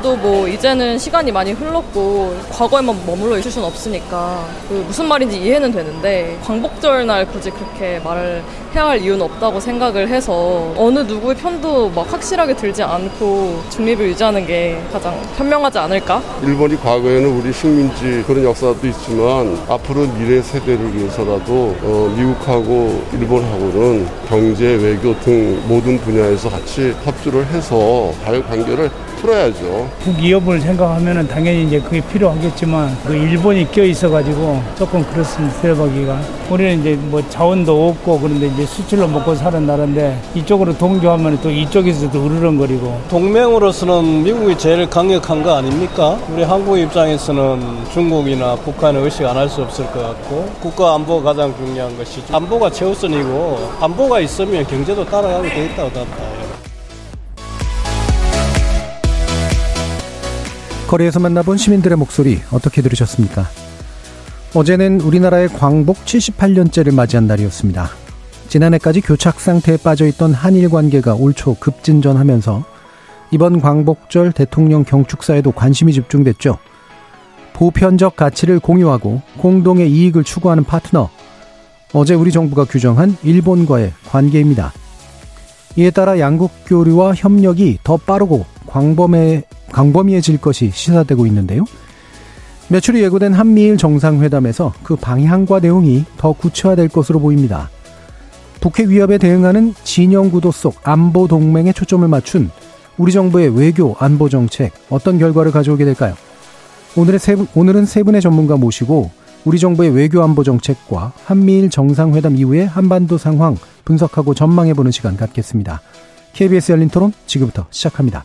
그래도 뭐 이제는 시간이 많이 흘렀고 과거에만 머물러 있을 수는 없으니까 그 무슨 말인지 이해는 되는데 광복절 날 굳이 그렇게 말을 해야 할 이유는 없다고 생각을 해서 어느 누구의 편도 막 확실하게 들지 않고 중립을 유지하는 게 가장 현명하지 않을까? 일본이 과거에는 우리 식민지 그런 역사도 있지만 앞으로 미래 세대를 위해서라도 어, 미국하고 일본하고는 경제, 외교 등 모든 분야에서 같이 협조를 해서 잘 관계를 풀어야죠. 북위협을 생각하면 당연히 이제 그게 필요하겠지만 그 일본이 껴 있어가지고 조금 그렇습니다. 들어가기가 우리는 이제 뭐 자원도 없고 그런데 이제 수출로 먹고 사는 나라인데 이쪽으로 동조하면 또 이쪽에서도 으르렁거리고 동맹으로서는 미국이 제일 강력한 거 아닙니까? 우리 한국 입장에서는 중국이나 북한을 의식 안 할 수 없을 것 같고 국가 안보가 가장 중요한 것이죠. 안보가 최우선이고 안보가 있으면 경제도 따라가게 돼 있다고 답니 거리에서 만나본 시민들의 목소리 어떻게 들으셨습니까? 어제는 우리나라의 광복 78년째를 맞이한 날이었습니다. 지난해까지 교착 상태에 빠져 있던 한일 관계가 올 초 급진전하면서 이번 광복절 대통령 경축사에도 관심이 집중됐죠. 보편적 가치를 공유하고 공동의 이익을 추구하는 파트너. 어제 우리 정부가 규정한 일본과의 관계입니다. 이에 따라 양국 교류와 협력이 더 빠르고 광범해, 광범위해질 것이 시사되고 있는데요. 며칠이 예고된 한미일 정상회담에서 그 방향과 내용이 더 구체화될 것으로 보입니다. 북핵 위협에 대응하는 진영 구도 속 안보 동맹에 초점을 맞춘 우리 정부의 외교 안보 정책 어떤 결과를 가져오게 될까요? 오늘의 세, 오늘은 세 분의 전문가 모시고 우리 정부의 외교 안보 정책과 한미일 정상회담 이후의 한반도 상황 분석하고 전망해보는 시간 갖겠습니다. KBS 열린 토론 지금부터 시작합니다.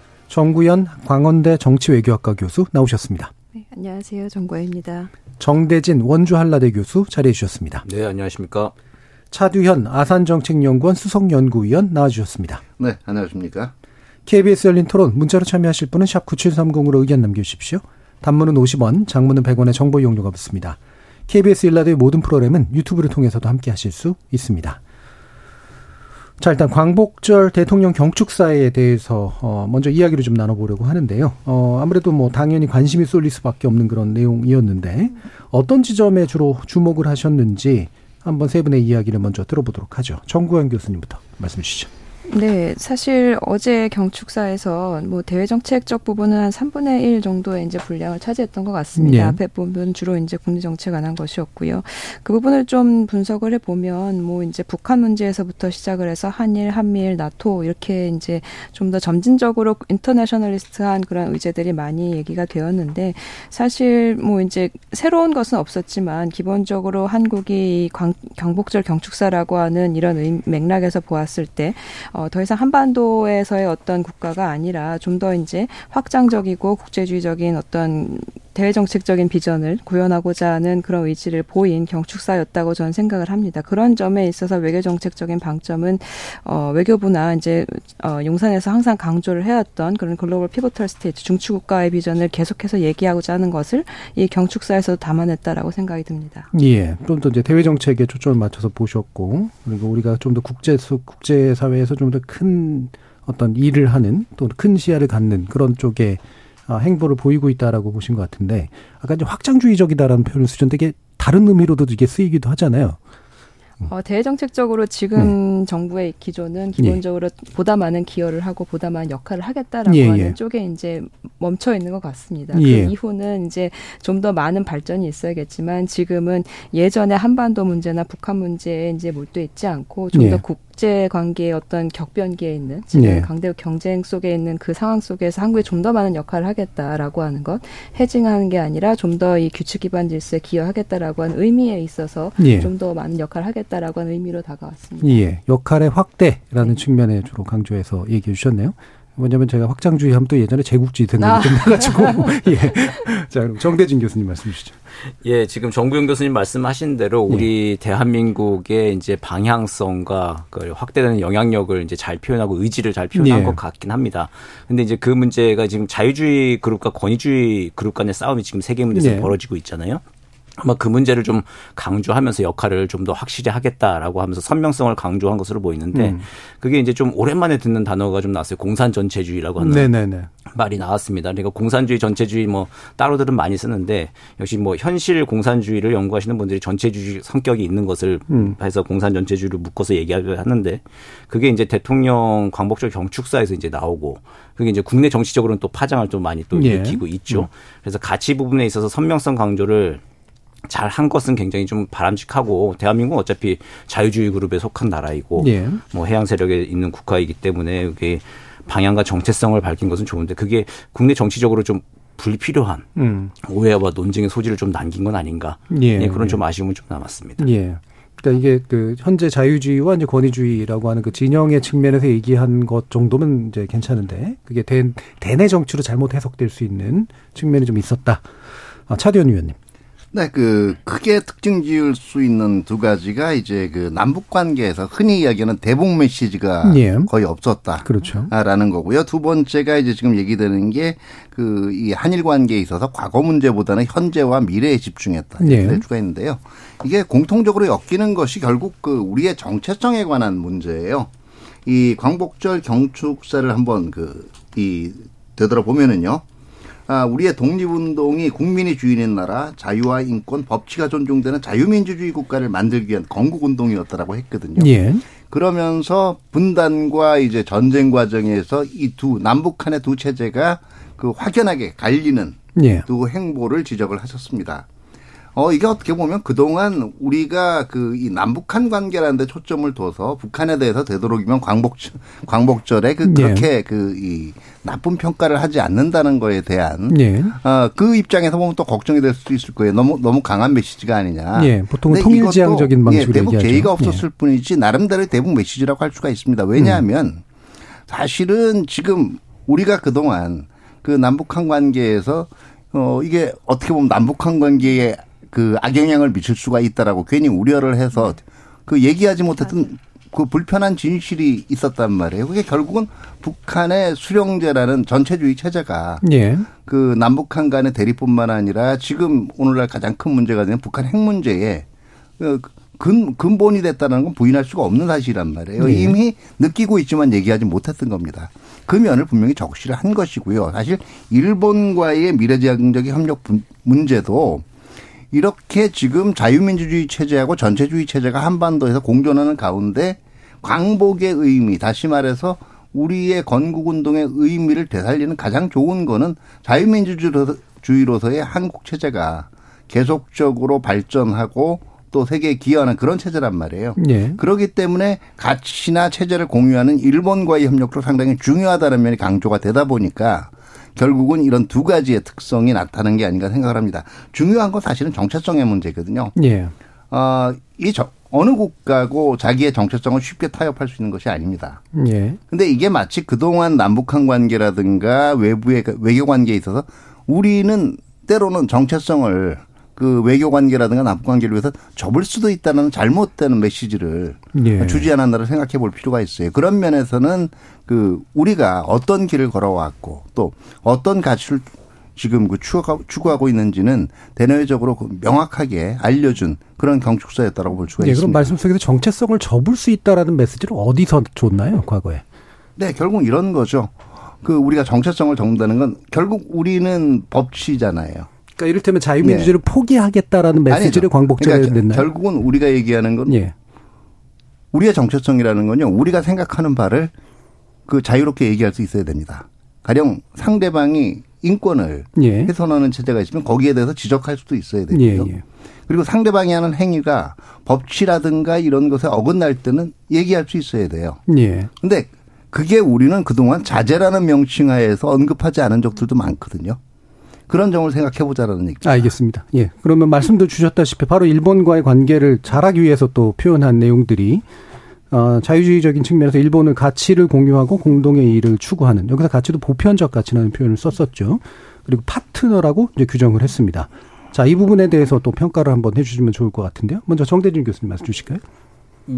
정구현 광원대 정치외교학과 교수 나오셨습니다. 네, 안녕하세요. 정구현입니다. 정대진 원주한라대 교수 자리해 주셨습니다. 네, 안녕하십니까. 차두현 아산정책연구원 수석연구위원 나와주셨습니다. 네, 안녕하십니까. KBS 열린 토론 문자로 참여하실 분은 샵 9730으로 의견 남겨주십시오. 단문은 50원, 장문은 100원의 정보 이용료가 붙습니다. KBS 일라드의 모든 프로그램은 유튜브를 통해서도 함께 하실 수 있습니다. 자, 일단 광복절 대통령 경축사에 대해서 어 먼저 이야기를 좀 나눠 보려고 하는데요. 어 아무래도 뭐 당연히 관심이 쏠릴 수밖에 없는 그런 내용이었는데 어떤 지점에 주로 주목을 하셨는지 한번 세 분의 이야기를 먼저 들어보도록 하죠. 정구현 교수님부터 말씀 주시죠. 네, 사실 어제 경축사에서 뭐 대외 정책적 부분은 한 3분의 1 정도의 이제 분량을 차지했던 것 같습니다. 네. 앞에 부분 주로 이제 국내 정책 관한 것이었고요. 그 부분을 좀 분석을 해 보면 뭐 이제 북한 문제에서부터 시작을 해서 한일, 한미일, 나토 이렇게 이제 좀 더 점진적으로 인터내셔널리스트한 그런 의제들이 많이 얘기가 되었는데 사실 뭐 이제 새로운 것은 없었지만 기본적으로 한국이 광, 경복절 경축사라고 하는 이런 맥락에서 보았을 때 어, 더 이상 한반도에서의 어떤 국가가 아니라 좀 더 이제 확장적이고 국제주의적인 어떤 대외 정책적인 비전을 구현하고자 하는 그런 의지를 보인 경축사였다고 저는 생각을 합니다. 그런 점에 있어서 외교 정책적인 방점은 어, 외교부나 이제 어, 용산에서 항상 강조를 해왔던 그런 global pivotal state 중추 국가의 비전을 계속해서 얘기하고자 하는 것을 이 경축사에서 담아냈다라고 생각이 듭니다. 예, 좀 더 이제 대외 정책에 초점을 맞춰서 보셨고 그리고 우리가 좀 더 국제 국제 사회에서 좀 더 큰 어떤 일을 하는 또 큰 시야를 갖는 그런 쪽에 아, 행보를 보이고 있다라고 보신 것 같은데 아까 이제 확장주의적이다라는 표현을 쓰셨는데 다른 의미로도 이게 쓰이기도 하잖아요. 어, 대정책적으로 지금 네. 정부의 기조는 기본적으로 예. 보다 많은 기여를 하고 보다 많은 역할을 하겠다라고 예, 하는 예. 쪽에 이제 멈춰 있는 것 같습니다. 그 예. 이후는 이제 좀 더 많은 발전이 있어야겠지만 지금은 예전에 한반도 문제나 북한 문제에 이제 몰두해 있지 않고 좀더 예. 국제 관계의 어떤 격변기에 있는 지금 예. 강대국 경쟁 속에 있는 그 상황 속에서 한국이 좀 더 많은 역할을 하겠다라고 하는 것, 해징하는 게 아니라 좀 더 이 규칙 기반 질서에 기여하겠다라고 하는 의미에 있어서 예. 좀더 많은 역할을 하겠다라고 하는 의미로 다가왔습니다. 예, 역할의 확대라는 네. 측면에 주로 강조해서 얘기해 주셨네요. 뭐냐면 제가 확장주의 하면 또 예전에 제국주의 생각이 아. 나가지고 예. 자 그럼 정대진 교수님 말씀 주시죠. 예, 지금 정부영 교수님 말씀하신 대로 우리 예. 대한민국의 이제 방향성과 그 확대되는 영향력을 이제 잘 표현하고 의지를 잘 표현한 예. 것 같긴 합니다. 근데 이제 그 문제가 지금 자유주의 그룹과 권위주의 그룹 간의 싸움이 지금 세계 문제에서 예. 벌어지고 있잖아요. 아마 그 문제를 좀 강조하면서 역할을 좀 더 확실히 하겠다라고 하면서 선명성을 강조한 것으로 보이는데 음. 그게 이제 좀 오랜만에 듣는 단어가 좀 나왔어요. 공산 전체주의라고 하는 네네네. 말이 나왔습니다. 그러니까 공산주의 전체주의 뭐 따로들은 많이 쓰는데 역시 뭐 현실 공산주의를 연구하시는 분들이 전체주의 성격이 있는 것을 음. 해서 공산 전체주의를 묶어서 얘기하는데 그게 이제 대통령 광복절 경축사에서 이제 나오고 그게 이제 국내 정치적으로는 또 파장을 좀 많이 또 예. 일으키고 있죠. 음. 그래서 가치 부분에 있어서 선명성 강조를 잘 한 것은 굉장히 좀 바람직하고 대한민국은 어차피 자유주의 그룹에 속한 나라이고 예. 뭐 해양 세력에 있는 국가이기 때문에 그게 방향과 정체성을 밝힌 것은 좋은데 그게 국내 정치적으로 좀 불필요한 음. 오해와 논쟁의 소지를 좀 남긴 건 아닌가 예. 예, 그런 좀 아쉬움은 좀 남았습니다. 예. 그러니까 이게 그 현재 자유주의와 이제 권위주의라고 하는 그 진영의 측면에서 얘기한 것 정도면 이제 괜찮은데 그게 대, 대내 정치로 잘못 해석될 수 있는 측면이 좀 있었다. 아, 차디원 의원님. 네, 그 크게 특징 지을 수 있는 두 가지가 이제 그 남북 관계에서 흔히 이야기하는 대북 메시지가 예. 거의 없었다. 그렇죠. 라는 거고요. 두 번째가 이제 지금 얘기되는 게 그 이 한일 관계에 있어서 과거 문제보다는 현재와 미래에 집중했다. 이런 예. 주가 있는데요. 이게 공통적으로 엮이는 것이 결국 그 우리의 정체성에 관한 문제예요. 이 광복절 경축사를 한번 그 이 되돌아 보면은요. 아, 우리의 독립운동이 국민이 주인인 나라, 자유와 인권, 법치가 존중되는 자유민주주의 국가를 만들기 위한 건국운동이었다라고 했거든요. 예. 그러면서 분단과 이제 전쟁 과정에서 이 두 남북 한의 두 체제가 그 확연하게 갈리는 예. 두 행보를 지적을 하셨습니다. 어, 이게 어떻게 보면 그동안 우리가 그 이 남북한 관계라는 데 초점을 둬서 북한에 대해서 되도록이면 광복, 광복절에 그 예. 그렇게 예. 그 그이 나쁜 평가를 하지 않는다는 거에 대한 예. 어, 그 입장에서 보면 또 걱정이 될 수도 있을 거예요. 너무 너무 강한 메시지가 아니냐. 예. 보통 통일지향적인 방식으로 예, 대북 제의가 없었을 예. 뿐이지 나름대로 대북 메시지라고 할 수가 있습니다. 왜냐하면 음. 사실은 지금 우리가 그동안 그 남북한 관계에서 어 이게 어떻게 보면 남북한 관계에 그 악영향을 미칠 수가 있다라고 괜히 우려를 해서 그 얘기하지 못했던 그 불편한 진실이 있었단 말이에요. 그게 결국은 북한의 수령제라는 전체주의 체제가 예. 그 남북한 간의 대립뿐만 아니라 지금 오늘날 가장 큰 문제가 되는 북한 핵 문제에 그 근, 근본이 됐다는 건 부인할 수가 없는 사실이란 말이에요. 예. 이미 느끼고 있지만 얘기하지 못했던 겁니다. 그 면을 분명히 적시를 한 것이고요. 사실 일본과의 미래지향적인 협력 문제도 이렇게 지금 자유민주주의 체제하고 전체주의 체제가 한반도에서 공존하는 가운데 광복의 의미, 다시 말해서 우리의 건국운동의 의미를 되살리는 가장 좋은 거는 자유민주주의로서의 한국 체제가 계속적으로 발전하고 또 세계에 기여하는 그런 체제란 말이에요. 네. 그렇기 때문에 가치나 체제를 공유하는 일본과의 협력도 상당히 중요하다는 면이 강조가 되다 보니까 결국은 이런 두 가지의 특성이 나타나는 게 아닌가 생각을 합니다. 중요한 건 사실은 정체성의 문제거든요. 예. 어, 이 저, 어느 국가고 자기의 정체성을 쉽게 타협할 수 있는 것이 아닙니다. 예. 근데 이게 마치 그동안 남북한 관계라든가 외부의 외교 관계에 있어서 우리는 때로는 정체성을 그 외교 관계라든가 남북 관계를 위해서 접을 수도 있다는 잘못된 메시지를 예. 주지 않았나를 생각해 볼 필요가 있어요. 그런 면에서는 그 우리가 어떤 길을 걸어왔고 또 어떤 가치를 지금 그 추구하고 있는지는 대내적으로 그 명확하게 알려준 그런 경축사였다라고 볼 수가 네, 있습니다. 그럼 말씀 속에서 정체성을 접을 수 있다라는 메시지를 어디서 줬나요, 과거에? 네, 결국 이런 거죠. 그 우리가 정체성을 접는다는 건 결국 우리는 법치잖아요. 그러니까 이를테면 자유민주주의를 예. 포기하겠다라는 메시지를 광복절에 그러니까 냈나요? 결국은 우리가 얘기하는 건 예. 우리의 정체성이라는 건요. 우리가 생각하는 바를 그 자유롭게 얘기할 수 있어야 됩니다. 가령 상대방이 인권을 예. 훼손하는 체제가 있으면 거기에 대해서 지적할 수도 있어야 되고요. 예, 예. 그리고 상대방이 하는 행위가 법치라든가 이런 것에 어긋날 때는 얘기할 수 있어야 돼요. 예. 근데 그게 우리는 그동안 자제라는 명칭하에서 언급하지 않은 적들도 많거든요. 그런 점을 생각해 보자라는 얘기죠. 알겠습니다. 예. 그러면 말씀도 주셨다시피 바로 일본과의 관계를 잘하기 위해서 또 표현한 내용들이 어, 자유주의적인 측면에서 일본은 가치를 공유하고 공동의 이익을 추구하는 여기서 가치도 보편적 가치라는 표현을 썼었죠. 그리고 파트너라고 이제 규정을 했습니다. 자, 이 부분에 대해서 또 평가를 한번 해주시면 좋을 것 같은데요. 먼저 정대진 교수님 말씀 주실까요?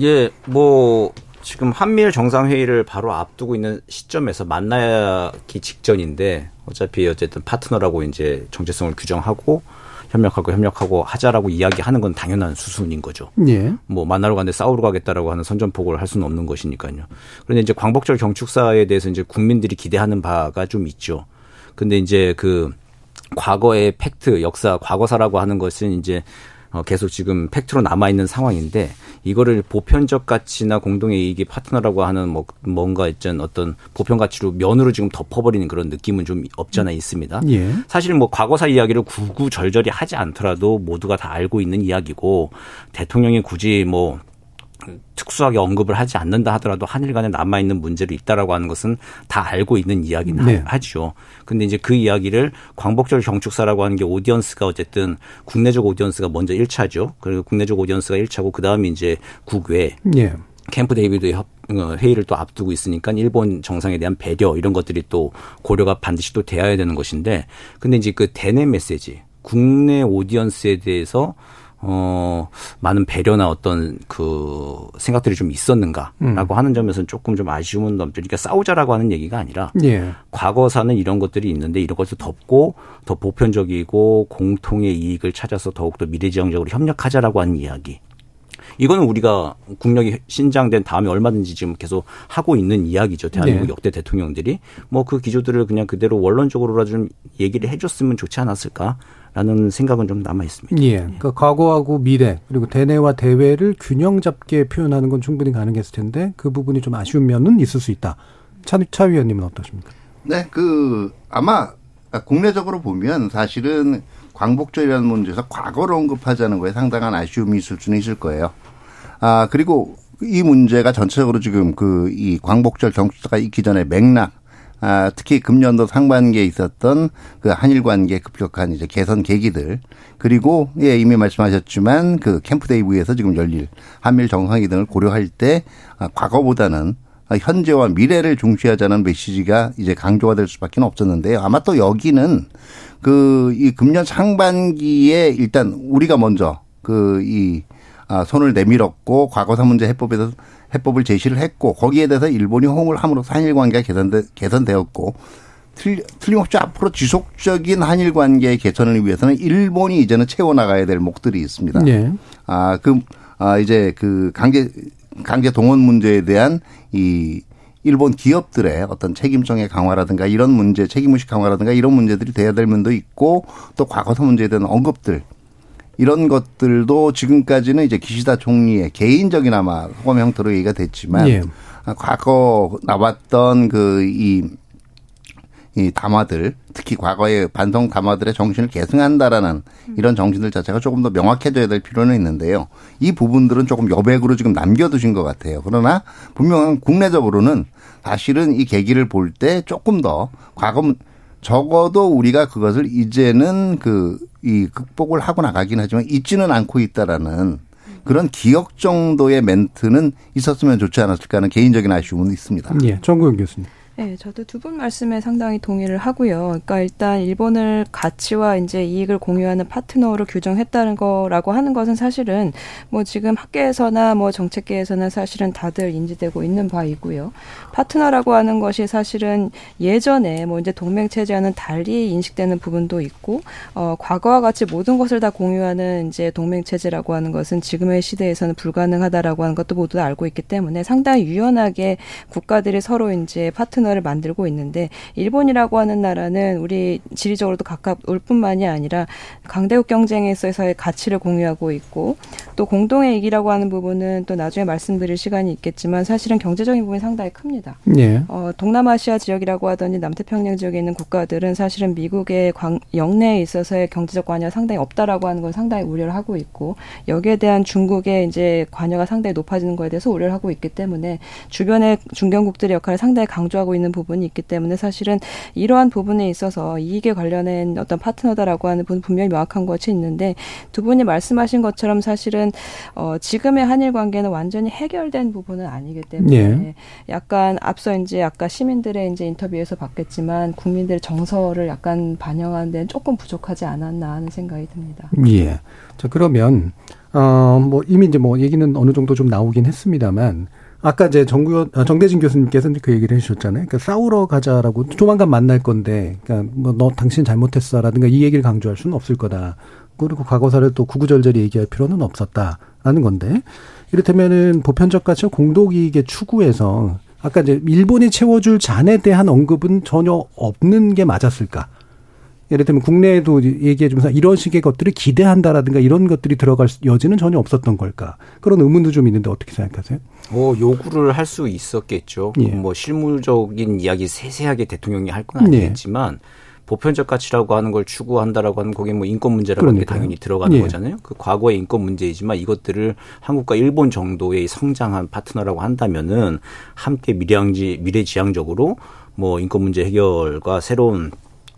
예, 뭐 지금 한미일 정상회의를 바로 앞두고 있는 시점에서 만나기 직전인데 어차피 어쨌든 파트너라고 이제 정체성을 규정하고 협력하고 협력하고 하자라고 이야기하는 건 당연한 수순인 거죠. 예. 뭐 만나러 가는데 싸우러 가겠다라고 하는 선전포고를 할 수는 없는 것이니까요. 그런데 이제 광복절 경축사에 대해서 이제 국민들이 기대하는 바가 좀 있죠. 근데 이제 그 과거의 팩트, 역사, 과거사라고 하는 것은 이제 어, 계속 지금 fact로 남아 있는 상황인데 이거를 보편적 가치나 공동의 이익의 파트너라고 하는 뭐 뭔가 있전 어떤 보편 가치로 면으로 지금 덮어버리는 그런 느낌은 좀 없잖아 있습니다. 예. 사실 뭐 과거사 이야기를 구구절절히 하지 않더라도 모두가 다 알고 있는 이야기고 대통령이 굳이 뭐 특수하게 언급을 하지 않는다 하더라도 한일 간에 남아 있는 문제로 있다라고 하는 것은 다 알고 있는 이야기는 네. 하죠. 근데 이제 그 이야기를 광복절 경축사라고 하는 게 audience가 어쨌든 국내적 audience가 먼저 1차죠. 그리고 국내적 audience가 1차고 그다음에 이제 국외 네. 캠프 데이비드의 협, 어, 회의를 또 앞두고 있으니까 일본 정상에 대한 배려 이런 것들이 또 고려가 반드시 또 돼야 되는 것인데 근데 이제 그 대내 메시지 국내 audience에 대해서 어, 많은 배려나 어떤 그 생각들이 좀 있었는가라고 음. 하는 점에서는 조금 좀 아쉬움은 넘죠. 그러니까 싸우자라고 하는 얘기가 아니라 예. 과거사는 이런 것들이 있는데 이런 것을 덮고 더 보편적이고 공통의 이익을 찾아서 더욱더 미래지향적으로 협력하자라고 하는 이야기. 이거는 우리가 국력이 신장된 다음에 얼마든지 지금 계속 하고 있는 이야기죠. 대한민국 네. 역대 대통령들이 뭐 그 기조들을 그냥 그대로 원론적으로라도 좀 얘기를 해줬으면 좋지 않았을까. 라는 생각은 좀 남아 있습니다. 예. 그러니까 과거하고 미래 그리고 대내와 대외를 균형 잡게 표현하는 건 충분히 가능했을 텐데 그 부분이 좀 아쉬운 면은 있을 수 있다. 차, 차 위원님은 어떠십니까? 네, 그 아마 국내적으로 보면 사실은 광복절이라는 문제에서 과거를 언급하자는 거에 상당한 아쉬움이 있을 수는 있을 거예요. 아 그리고 이 문제가 전체적으로 지금 그 이 광복절 경축사가 있기 전에 맥락 아, 특히 금년도 상반기에 있었던 그 한일 관계 급격한 이제 개선 계기들 그리고 예 이미 말씀하셨지만 그 캠프 데이브에서 지금 열릴 한일 정상회 등을 고려할 때 아, 과거보다는 현재와 미래를 중시하자는 메시지가 이제 강조가 될 수밖에 없었는데요. 아마 또 여기는 그 이 금년 상반기에 일단 우리가 먼저 그이 아, 손을 내밀었고 과거사 문제 해법에서 해법을 제시를 했고 거기에 대해서 일본이 호응을 함으로써 한일 관계가 개선되, 개선되었고 틀, 틀림없이 앞으로 지속적인 한일 관계의 개선을 위해서는 일본이 이제는 채워나가야 될 목들이 있습니다. 네. 아, 그, 아, 이제 그 강제, 강제 동원 문제에 대한 이 일본 기업들의 어떤 책임성의 강화라든가 이런 문제, 책임의식 강화라든가 이런 문제들이 돼야 될 면도 있고 또 과거사 문제에 대한 언급들 이런 것들도 지금까지는 이제 기시다 총리의 개인적인 아마 소감 형태로 얘기가 됐지만 예. 과거 나왔던 그이 이 담화들 특히 과거의 반성 담화들의 정신을 계승한다라는 이런 정신들 자체가 조금 더 명확해져야 될 필요는 있는데요. 이 부분들은 조금 여백으로 지금 남겨두신 것 같아요. 그러나 분명한 국내적으로는 사실은 이 계기를 볼 때 조금 더 과거 적어도 우리가 그것을 이제는 그 이 극복을 하고 나가긴 하지만 잊지는 않고 있다라는 그런 기억 정도의 멘트는 있었으면 좋지 않았을까 하는 개인적인 아쉬움은 있습니다. 예, 정구영 교수님. 네, 저도 두 분 말씀에 상당히 동의를 하고요. 그러니까 일단 일본을 가치와 이제 이익을 공유하는 파트너로 규정했다는 거라고 하는 것은 사실은 뭐 지금 학계에서나 뭐 정책계에서는 사실은 다들 인지되고 있는 바이고요. 파트너라고 하는 것이 사실은 예전에 뭐 이제 동맹 체제와는 달리 인식되는 부분도 있고 어 과거와 같이 모든 것을 다 공유하는 이제 동맹 체제라고 하는 것은 지금의 시대에서는 불가능하다라고 하는 것도 모두 알고 있기 때문에 상당히 유연하게 국가들이 서로 이제 파트너 파트너를 만들고 있는데 일본이라고 하는 나라는 우리 지리적으로도 가까울 뿐만이 아니라 강대국 경쟁에 있어서의 가치를 공유하고 있고 또 공동의 이익이라고 하는 부분은 또 나중에 말씀드릴 시간이 있겠지만 사실은 경제적인 부분이 상당히 큽니다. 예. 어, 동남아시아 지역이라고 하더니 남태평양 지역에 있는 국가들은 사실은 미국의 광, 영내에 있어서의 경제적 관여가 상당히 없다라고 하는 건 상당히 우려를 하고 있고 여기에 대한 중국의 이제 관여가 상당히 높아지는 거에 대해서 우려를 하고 있기 때문에 주변의 중견국들의 역할을 상당히 강조하고 있는 부분이 있기 때문에 사실은 이러한 부분에 있어서 이익에 관련된 어떤 파트너다라고 하는 부분 분명히 명확한 것이 있는데 두 분이 말씀하신 것처럼 사실은 어 지금의 한일 관계는 완전히 해결된 부분은 아니기 때문에 예. 약간 앞서 이제 아까 시민들의 이제 인터뷰에서 봤겠지만 국민들의 정서를 약간 반영하는 데는 조금 부족하지 않았나 하는 생각이 듭니다. 예. 자 그러면 어뭐 이미 이제 뭐 얘기는 어느 정도 좀 나오긴 했습니다만 아까 이제 정구 어, 정대진 교수님께서는 그 얘기를 해주셨잖아요. 그러니까 싸우러 가자라고 조만간 만날 건데, 그러니까 뭐 너 당신 잘못했어라든가 이 얘기를 강조할 수는 없을 거다. 그리고 과거사를 또 구구절절히 얘기할 필요는 없었다라는 건데 이렇다면은 보편적 가치와 공동이익의 추구에서 아까 이제 일본이 채워줄 잔에 대한 언급은 전혀 없는 게 맞았을까? 예를 들면 국내에도 얘기해 주면서 이런 식의 것들을 기대한다라든가 이런 것들이 들어갈 여지는 전혀 없었던 걸까? 그런 의문도 좀 있는데 어떻게 생각하세요? 뭐 요구를 할 수 있었겠죠. 예. 뭐 실무적인 이야기 세세하게 대통령이 할 건 아니겠지만 예. 보편적 가치라고 하는 걸 추구한다라고 하는 거기 뭐 인권 문제라고 하는 게 당연히 들어가는 예. 거잖아요. 그 과거의 인권 문제이지만 이것들을 한국과 일본 정도의 성장한 파트너라고 한다면은 함께 미래지 미래지향적으로 뭐 인권 문제 해결과 새로운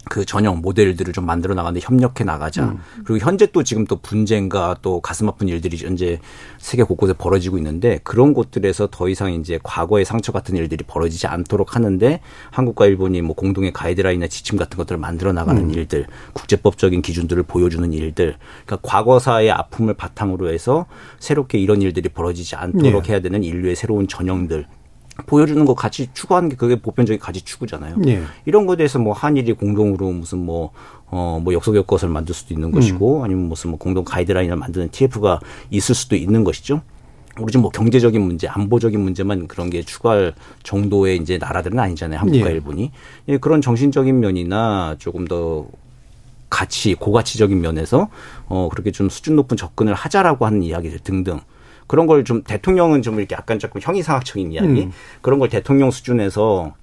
그 전형 모델들을 좀 만들어 나가는데 협력해 나가자. 음. 그리고 현재 또 지금 또 분쟁과 또 가슴 아픈 일들이 현재 세계 곳곳에 벌어지고 있는데 그런 곳들에서 더 이상 이제 과거의 상처 같은 일들이 벌어지지 않도록 하는데 한국과 일본이 뭐 공동의 가이드라인이나 지침 같은 것들을 만들어 나가는 음. 일들, 국제법적인 기준들을 보여주는 일들. 그러니까 과거사의 아픔을 바탕으로 해서 새롭게 이런 일들이 벌어지지 않도록 네. 해야 되는 인류의 새로운 전형들 보여주는 거 같이 추구하는 게 그게 보편적인 가치 추구잖아요. 네. 이런 거에 대해서 뭐 한일이 공동으로 무슨 뭐, 어, 뭐 것을 만들 수도 있는 것이고 음. 아니면 무슨 뭐 공동 가이드라인을 만드는 TF가 있을 수도 있는 것이죠. 우리 좀뭐 경제적인 문제, 안보적인 문제만 그런 게 추구할 정도의 이제 나라들은 아니잖아요. 한국과 예. 일본이. 예, 그런 정신적인 면이나 조금 더 가치, 고가치적인 면에서 어, 그렇게 좀 수준 높은 접근을 하자라고 하는 이야기들 등등. 그런 걸 좀 대통령은 좀 이렇게 약간 조금 형이상학적인 이야기 음. 그런 걸 대통령 수준에서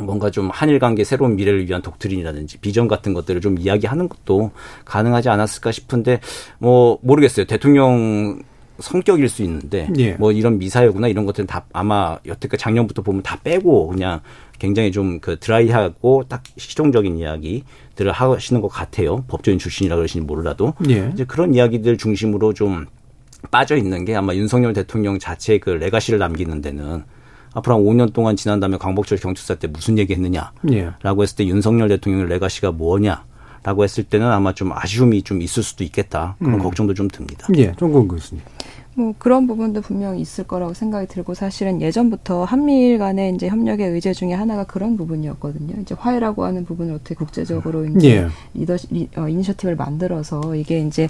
뭔가 좀 한일 관계 새로운 미래를 위한 독트린이라든지 비전 같은 것들을 좀 이야기하는 것도 가능하지 않았을까 싶은데 뭐 모르겠어요. 대통령 성격일 수 있는데 예. 뭐 이런 미사여구나 이런 것들은 다 아마 여태까지 작년부터 보면 다 빼고 그냥 굉장히 좀 그 드라이하고 딱 실용적인 이야기들을 하시는 것 같아요. 법조인 출신이라 그러시니 몰라도 예. 이제 그런 이야기들 중심으로 좀 빠져 있는 게 아마 윤석열 대통령 자체의 그 레가시를 남기는 데는 앞으로 한 5년 동안 지난 다음에 광복절 경축사 때 무슨 얘기 했느냐라고 예. 했을 때 윤석열 대통령의 레가시가 뭐냐 라고 했을 때는 아마 좀 아쉬움이 좀 있을 수도 있겠다 그런 음. 걱정도 좀 듭니다. 예, 정권 교수님. 뭐 그런 부분도 분명히 있을 거라고 생각이 들고 사실은 예전부터 한미일 간의 이제 협력의 의제 중에 하나가 그런 부분이었거든요. 이제 화해라고 하는 부분을 어떻게 국제적으로 이제 예. 리더 어, 이니셔티브를 만들어서 이게 이제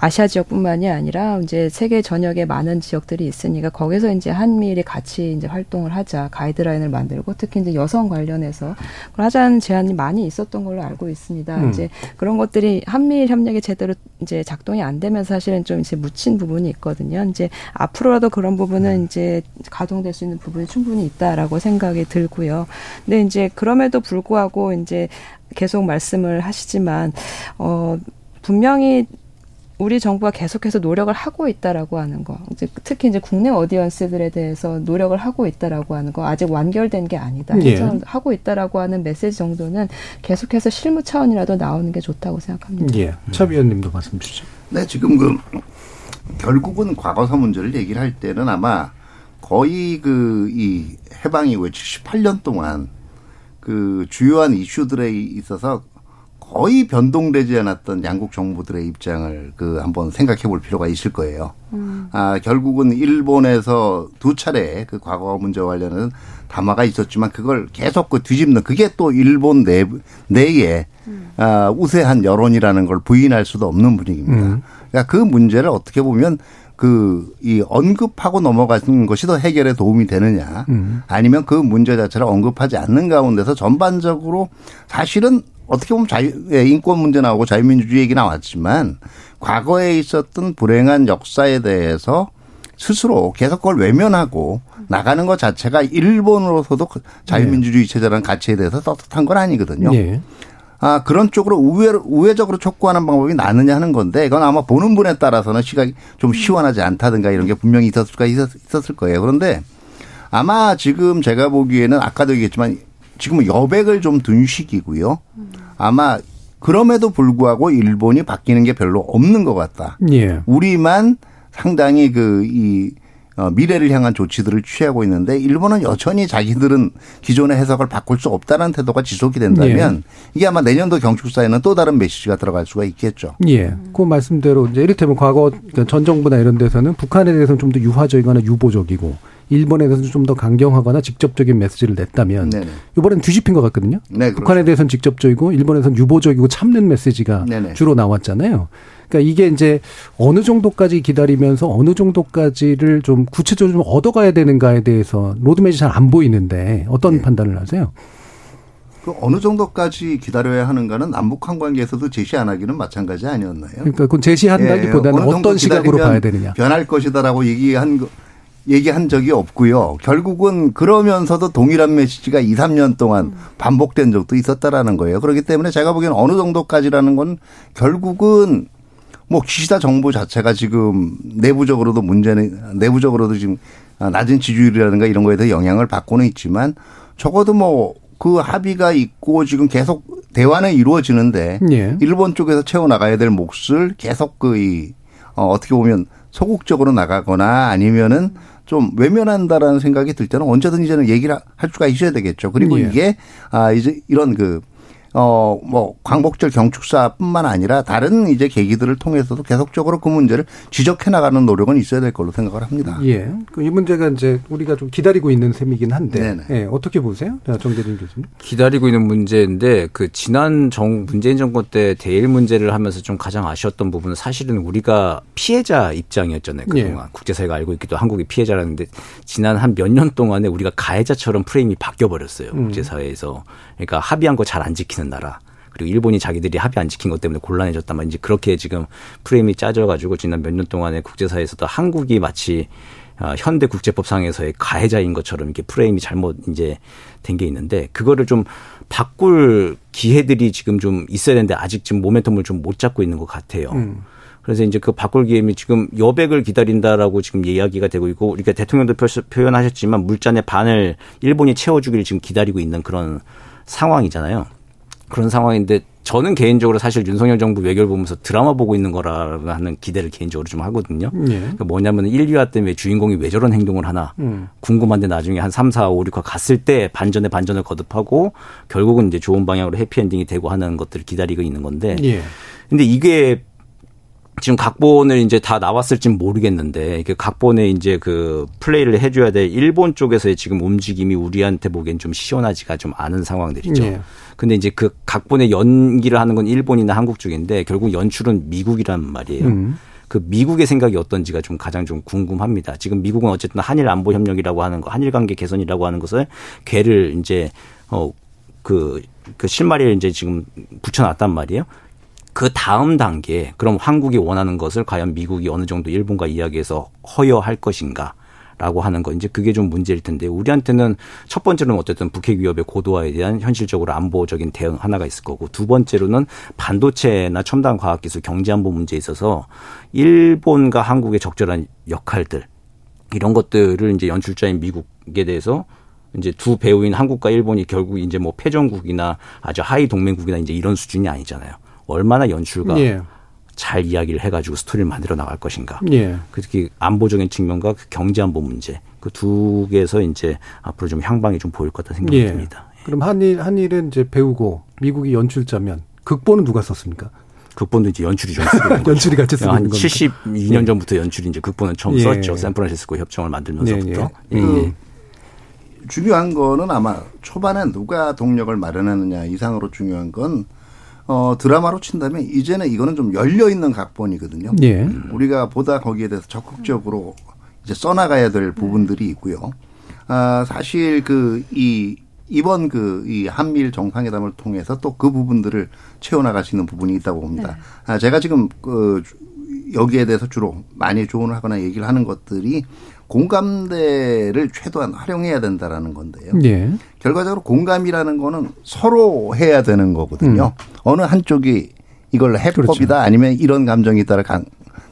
아시아 지역뿐만이 아니라 이제 세계 전역에 많은 지역들이 있으니까 거기서 이제 한미일이 같이 이제 활동을 하자 가이드라인을 만들고 특히 이제 여성 관련해서 그걸 하자는 제안이 많이 있었던 걸로 알고 있습니다. 음. 이제 그런 것들이 한미일 협력이 제대로 이제 작동이 안 되면 사실은 좀 이제 묻힌 부분이 있거든요. 되면 이제 앞으로라도 그런 부분은 네. 이제 가동될 수 있는 부분이 충분히 있다라고 생각이 들고요. 근데 이제 그럼에도 불구하고 이제 계속 말씀을 하시지만 어 분명히 우리 정부가 계속해서 노력을 하고 있다라고 하는 거. 이제 특히 이제 국내 어디언스들에 대해서 노력을 하고 있다라고 하는 거 아직 완결된 게 아니다. 예. 하고 있다라고 하는 메시지 정도는 계속해서 실무 차원이라도 나오는 게 좋다고 생각합니다. 예. 차 위원님도 말씀 주시죠. 네, 지금 그 결국은 과거사 문제를 얘기를 할 때는 아마 거의 그 이 해방 이후에 78년 동안 그 주요한 이슈들에 있어서 거의 변동되지 않았던 양국 정부들의 입장을 그 한번 생각해 볼 필요가 있을 거예요. 음. 아, 결국은 일본에서 두 차례 그 과거 문제와 관련은 담화가 있었지만 그걸 계속 그 뒤집는 그게 또 일본 내, 내에 음. 아, 우세한 여론이라는 걸 부인할 수도 없는 분위기입니다. 음. 그러니까 그 문제를 어떻게 보면 그, 이 언급하고 넘어가는 것이 더 해결에 도움이 되느냐. 음. 아니면 그 문제 자체를 언급하지 않는 가운데서 전반적으로 사실은 어떻게 보면 자유, 예, 인권 문제 나오고 자유민주주의 얘기 나왔지만 과거에 있었던 불행한 역사에 대해서 스스로 계속 그걸 외면하고 나가는 것 자체가 일본으로서도 그 자유민주주의 체제라는 가치에 대해서 떳떳한 건 아니거든요. 네. 아, 그런 쪽으로 우회, 우회적으로 촉구하는 방법이 나느냐 하는 건데 이건 아마 보는 분에 따라서는 시각이 좀 시원하지 않다든가 이런 게 분명히 있었을, 까 있었을 거예요. 그런데 아마 지금 제가 보기에는 아까도 얘기했지만 지금은 여백을 좀둔 시기고요. 아마 그럼에도 불구하고 일본이 바뀌는 게 별로 없는 것 같다. 예. 우리만 상당히 그이 어, 미래를 향한 조치들을 취하고 있는데 일본은 여전히 자기들은 기존의 해석을 바꿀 수 없다는 태도가 지속이 된다면 예. 이게 아마 내년도 경축사에는 또 다른 메시지가 들어갈 수가 있겠죠. 예. 그 말씀대로 이제 이를테면 과거 전 정부나 이런 데서는 북한에 대해서는 좀 더 유화적이거나 유보적이고 일본에 대해서는 좀 더 강경하거나 직접적인 메시지를 냈다면 네네. 이번엔 뒤집힌 것 같거든요. 네, 그렇죠. 북한에 대해서는 직접적이고 일본에서는 유보적이고 참는 메시지가 네네. 주로 나왔잖아요. 그러니까 이게 이제 어느 정도까지 기다리면서 어느 정도까지를 좀 구체적으로 좀 얻어가야 되는가에 대해서 로드맵이 잘 안 보이는데 어떤 네. 판단을 하세요? 그 어느 정도까지 기다려야 하는가는 남북한 관계에서도 제시 안 하기는 마찬가지 아니었나요? 그러니까 그건 제시한다기보다는 예, 어떤 시각으로 봐야 되느냐. 변할 것이다라고 얘기한 얘기한 적이 없고요. 결국은 그러면서도 동일한 메시지가 2, 3년 동안 반복된 적도 있었다라는 거예요. 그렇기 때문에 제가 보기에는 어느 정도까지라는 건 결국은 뭐 기시다 정부 자체가 지금 내부적으로도 문제는 내부적으로도 지금 낮은 지지율이라든가 이런 거에 대해 영향을 받고는 있지만 적어도 뭐 그 합의가 있고 지금 계속 대화는 이루어지는데 예. 일본 쪽에서 채워 나가야 될 몫을 계속 그이 어 어떻게 보면 소극적으로 나가거나 아니면은 좀 외면한다라는 생각이 들 때는 언제든 이제는 얘기를 할 수가 있어야 되겠죠. 그리고 예. 이게 아 이제 이런 그 어, 뭐, 광복절 경축사뿐만 아니라 다른 이제 계기들을 통해서도 계속적으로 그 문제를 지적해 나가는 노력은 있어야 될 걸로 생각을 합니다. 예. 그이 문제가 이제 우리가 좀 기다리고 있는 셈이긴 한데. 예, 어떻게 보세요? 정대진 교수님. 기다리고 있는 문제인데 그 지난 정, 문재인 정권 때 대일 문제를 하면서 좀 가장 아쉬웠던 부분은 사실은 우리가 피해자 입장이었잖아요. 그동안. 예. 국제사회가 알고 있기도 한국이 피해자라는데 지난 한 몇 년 동안에 우리가 가해자처럼 프레임이 바뀌어 버렸어요. 음. 국제사회에서. 그러니까 합의한 거 잘 안 지키는 나라. 그리고 일본이 자기들이 합의 안 지킨 것 때문에 곤란해졌다만 이제 그렇게 지금 프레임이 짜져가지고 지난 몇 년 동안에 국제사회에서도 한국이 마치 어, 현대 국제법상에서의 가해자인 것처럼 이렇게 프레임이 잘못 이제 된 게 있는데 그거를 좀 바꿀 기회들이 지금 좀 있어야 되는데 아직 지금 모멘텀을 좀 못 잡고 있는 것 같아요. 음. 그래서 이제 그 바꿀 기회이 지금 여백을 기다린다라고 지금 이야기가 되고 있고 우리가 대통령도 표현하셨지만 물잔의 반을 일본이 채워주기를 지금 기다리고 있는 그런 상황이잖아요. 그런 상황인데 저는 개인적으로 사실 윤석열 정부 외교를 보면서 드라마 보고 있는 거라는 기대를 개인적으로 좀 하거든요. 예. 그러니까 뭐냐면 1, 2화 때문에 주인공이 왜 저런 행동을 하나 음. 궁금한데 나중에 한 3, 4, 5, 6화 갔을 때 반전에 반전을 거듭하고 결국은 이제 좋은 방향으로 해피엔딩이 되고 하는 것들을 기다리고 있는 건데. 예. 근데 이게 지금 각본을 이제 다 나왔을진 모르겠는데 그 각본에 이제 그 플레이를 해줘야 될 일본 쪽에서의 지금 움직임이 우리한테 보기엔 좀 시원하지가 좀 않은 상황들이죠. 네. 근데 이제 그 각본에 연기를 하는 건 일본이나 한국 쪽인데 결국 연출은 미국이란 말이에요. 음. 그 미국의 생각이 어떤지가 좀 가장 좀 궁금합니다. 지금 미국은 어쨌든 한일 안보 협력이라고 하는 거, 한일 관계 개선이라고 하는 것을 괴를 이제 어그 그 실마리를 이제 지금 붙여놨단 말이에요. 그 다음 단계 그럼 한국이 원하는 것을 과연 미국이 어느 정도 일본과 이야기해서 허여할 것인가 라고 하는 거 이제 그게 좀 문제일 텐데 우리한테는 첫 번째로는 어쨌든 북핵 위협의 고도화에 대한 현실적으로 안보적인 대응 하나가 있을 거고 두 번째로는 반도체나 첨단 과학기술 경제안보 문제에 있어서 일본과 한국의 적절한 역할들 이런 것들을 이제 연출자인 미국에 대해서 이제 두 배우인 한국과 일본이 결국 이제 뭐 패전국이나 아주 하위 동맹국이나 이제 이런 수준이 아니잖아요. 얼마나 연출가 예. 잘 이야기를 해가지고 스토리를 만들어 나갈 것인가. 예. 특히 안보적인 측면과 그 경제 안보 문제 그 두 개에서 이제 앞으로 좀 향방이 좀 보일 것 같다 생각이 예. 듭니다. 그럼 한일 한일은 이제 배우고 미국이 연출자면 극본은 누가 썼습니까? 극본도 이제 연출이 좀 연출이 같이 쓰고 한 72년 전부터 연출이 이제 극본을 처음 예. 썼죠. 샌프란시스코 협정을 만들면서부터. 예. 예. 그 중요한 거는 아마 초반에 누가 동력을 마련하느냐 이상으로 중요한 건 어, 드라마로 친다면 이제는 이거는 좀 열려 있는 각본이거든요. 예. 우리가 보다 거기에 대해서 적극적으로 이제 써나가야 될 부분들이 있고요. 아, 사실 그, 이, 이번 그, 이 한미일 정상회담을 통해서 또 그 부분들을 채워나갈 수 있는 부분이 있다고 봅니다. 네. 아, 제가 지금 그, 여기에 대해서 주로 많이 조언을 하거나 얘기를 하는 것들이 공감대를 최대한 활용해야 된다라는 건데요. 예. 결과적으로 공감이라는 거는 서로 해야 되는 거거든요. 음. 어느 한쪽이 이걸 해법이다 그렇죠. 아니면 이런 감정이 있다라 강,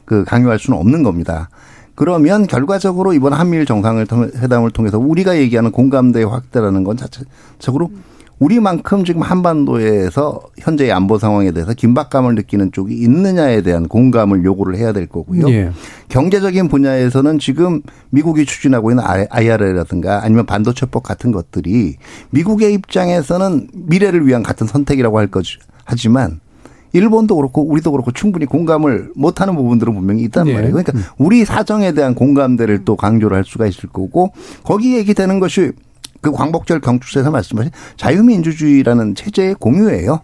그 강요할 수는 없는 겁니다. 그러면 결과적으로 이번 한미일 정상회담을 통해서 우리가 얘기하는 공감대 확대라는 건 자체적으로 음. 우리만큼 지금 한반도에서 현재의 안보 상황에 대해서 긴박감을 느끼는 쪽이 있느냐에 대한 공감을 요구를 해야 될 거고요. 예. 경제적인 분야에서는 지금 미국이 추진하고 있는 IRA라든가 아니면 반도체법 같은 것들이 미국의 입장에서는 미래를 위한 같은 선택이라고 할 거지. 하지만 일본도 그렇고 우리도 그렇고 충분히 공감을 못하는 부분들은 분명히 있단 예. 말이에요. 그러니까 음. 우리 사정에 대한 공감대를 또 강조를 할 수가 있을 거고 거기 얘기되는 것이 그 광복절 경축사에서 말씀하신 자유민주주의라는 체제의 공유예요.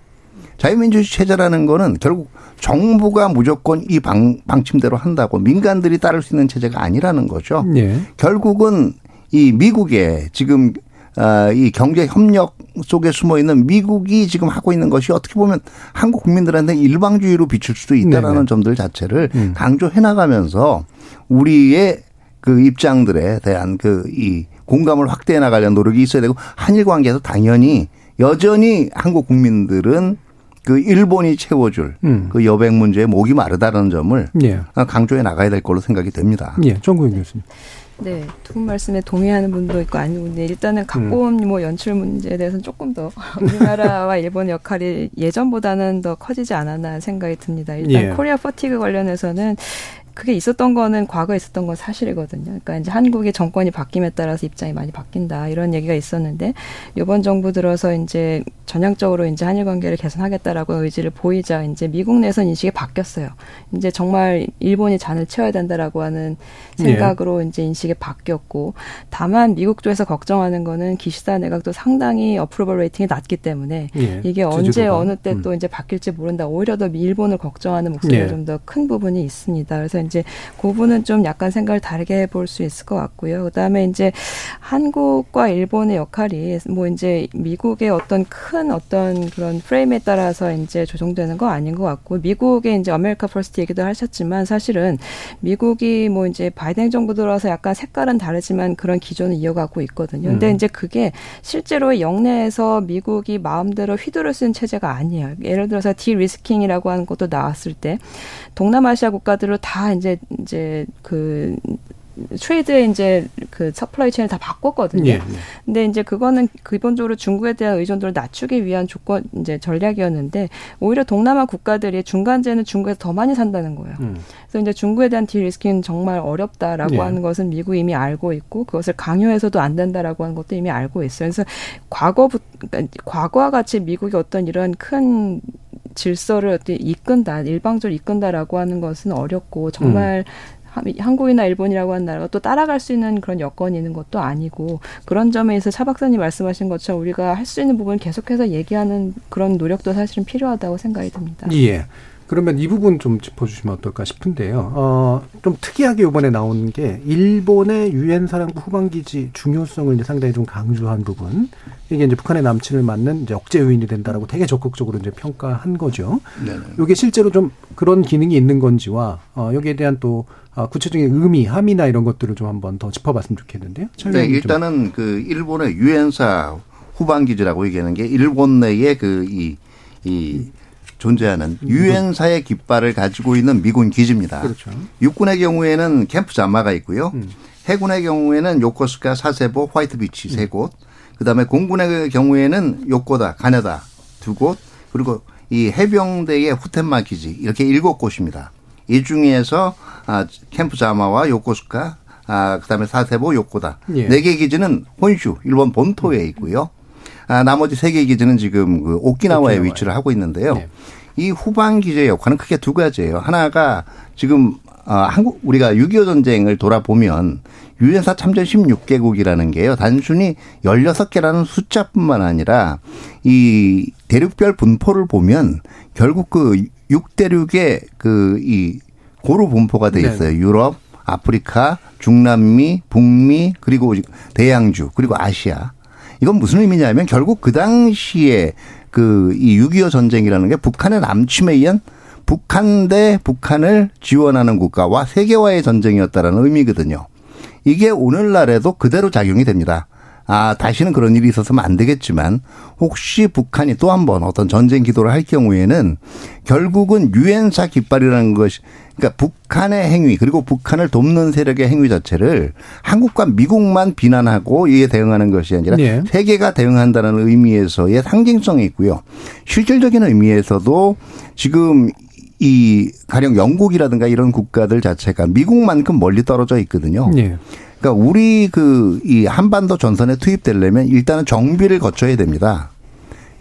자유민주주의 체제라는 거는 결국 정부가 무조건 이 방, 방침대로 한다고 민간들이 따를 수 있는 체제가 아니라는 거죠. 네. 결국은 이 미국의 지금 아, 이 경제 협력 속에 숨어 있는 미국이 지금 하고 있는 것이 어떻게 보면 한국 국민들한테 일방주의로 비출 수도 있다라는 네네. 점들 자체를 음. 강조해 나가면서 우리의 그 입장들에 대한 그 이 공감을 확대해 나가려는 노력이 있어야 되고 한일 관계에서 당연히 여전히 한국 국민들은 그 일본이 채워줄 음. 그 여백 문제에 목이 마르다는 점을 예. 강조해 나가야 될 걸로 생각이 됩니다. 예, 정국인 교수님. 네, 두 분 말씀에 동의하는 분도 있고 아니고 근데 일단은 각본 음. 뭐 연출 문제에 대해서는 조금 더 우리나라와 일본의 역할이 예전보다는 더 커지지 않았나 생각이 듭니다. 일단 예. 코리아 퍼티그 관련해서는 그게 있었던 거는 과거에 있었던 건 사실이거든요. 그러니까 이제 한국의 정권이 바뀜에 따라서 입장이 많이 바뀐다 이런 얘기가 있었는데 이번 정부 들어서 이제 전향적으로 이제 한일 관계를 개선하겠다라고 의지를 보이자 이제 미국 내선 인식이 바뀌었어요. 이제 정말 일본이 잔을 채워야 된다라고 하는 생각으로 예. 이제 인식이 바뀌었고 다만 미국 쪽에서 걱정하는 거는 기시다 내각도 상당히 어프로벌 레이팅이 낮기 때문에 예. 이게 언제 어느 때또 음. 이제 바뀔지 모른다. 오히려 더 일본을 걱정하는 목소리가 예. 좀더 큰 부분이 있습니다. 그래서 이제 그 부분은 좀 약간 생각을 다르게 볼 수 있을 것 같고요. 그다음에 이제 한국과 일본의 역할이 뭐 이제 미국의 어떤 큰 어떤 그런 프레임에 따라서 이제 조정되는 거 아닌 것 같고 미국의 이제 America First 얘기도 하셨지만 사실은 미국이 뭐 이제 바이든 정부 들어서 약간 색깔은 다르지만 그런 기존을 이어가고 있거든요. 근데 음. 이제 그게 실제로 역내에서 미국이 마음대로 휘두를 수 있는 체제가 아니에요. 예를 들어서 de-risking이라고 하는 것도 나왔을 때 동남아시아 국가들로 다 이제 이제 그 trade의 이제 그 supply chain을 다 바꿨거든요. 예, 예. 근데 이제 그거는 기본적으로 중국에 대한 의존도를 낮추기 위한 조건 이제 전략이었는데 오히려 동남아 국가들이 중간재는 중국에서 더 많이 산다는 거예요. 음. 그래서 이제 중국에 대한 de-risking은 정말 어렵다라고 예. 하는 것은 미국 이미 알고 있고 그것을 강요해서도 안 된다라고 하는 것도 이미 알고 있어요. 그래서 과거부 그러니까 과거와 같이 미국이 어떤 이런 큰 질서를 어떻게 이끈다, 일방적으로 이끈다라고 하는 것은 어렵고 정말 음. 한국이나 일본이라고 하는 나라가 또 따라갈 수 있는 그런 여건이 있는 것도 아니고 그런 점에서 차 박사님 말씀하신 것처럼 우리가 할 수 있는 부분 계속해서 얘기하는 그런 노력도 사실은 필요하다고 생각이 듭니다. 예. 그러면 이 부분 좀 짚어주시면 어떨까 싶은데요. 어, 좀 특이하게 이번에 나온 게 일본의 유엔 사령부 후방 기지 중요성을 이제 상당히 좀 강조한 부분. 이게 이제 북한의 남친을 맞는 이제 억제 요인이 된다라고 되게 적극적으로 이제 평가한 거죠. 네 이게 실제로 좀 그런 기능이 있는 건지와 어, 여기에 대한 또 어, 구체적인 의미, 함의나 이런 것들을 좀 한번 더 짚어봤으면 좋겠는데요. 네, 일단은 그 일본의 유엔사 후방 기지라고 얘기하는 게 일본 내에 그이 이 이 존재하는 음. 유엔사의 깃발을 가지고 있는 미군 기지입니다. 그렇죠. 육군의 경우에는 캠프 자마가 있고요. 음. 해군의 경우에는 요코스카, 사세보, 화이트비치 세 곳. 그다음에 공군의 경우에는 요코다, 가네다 두 곳. 그리고 이 해병대의 후텐마 기지 이렇게 일곱 곳입니다. 이 중에서 아, 캠프 자마와 요코스카, 아, 그다음에 사세보, 요코다 예. 네개 기지는 혼슈 일본 본토에 있고요. 아, 나머지 세개 기지는 지금 그 오키나와에 오키나와에. 위치를 하고 있는데요. 네. 이 후방 기지의 역할은 크게 두 가지예요. 하나가 지금 어, 한국 우리가 6.25 전쟁을 돌아보면 유엔사 참전 16개국이라는 게요. 단순히 16개라는 숫자뿐만 아니라 이 대륙별 분포를 보면 결국 그 6대륙의 그 이 고루 분포가 돼 있어요. 네. 유럽, 아프리카, 중남미, 북미, 그리고 대양주, 그리고 아시아. 이건 무슨 의미냐면 결국 그 당시에 그 이 6.25 전쟁이라는 게 북한의 남침에 의한 북한 대 북한을 지원하는 국가와 세계화의 전쟁이었다라는 의미거든요. 이게 오늘날에도 그대로 작용이 됩니다. 아, 다시는 그런 일이 있어서는 안 되겠지만 혹시 북한이 또 한 번 어떤 전쟁 기도를 할 경우에는 결국은 유엔사 깃발이라는 것이 그러니까 북한의 행위 그리고 북한을 돕는 세력의 행위 자체를 한국과 미국만 비난하고 이에 대응하는 것이 아니라 네. 세계가 대응한다는 의미에서의 상징성이 있고요. 실질적인 의미에서도 지금 이 가령 영국이라든가 이런 국가들 자체가 미국만큼 멀리 떨어져 있거든요. 네. 그러니까 우리 그 이 한반도 전선에 투입되려면 일단은 정비를 거쳐야 됩니다.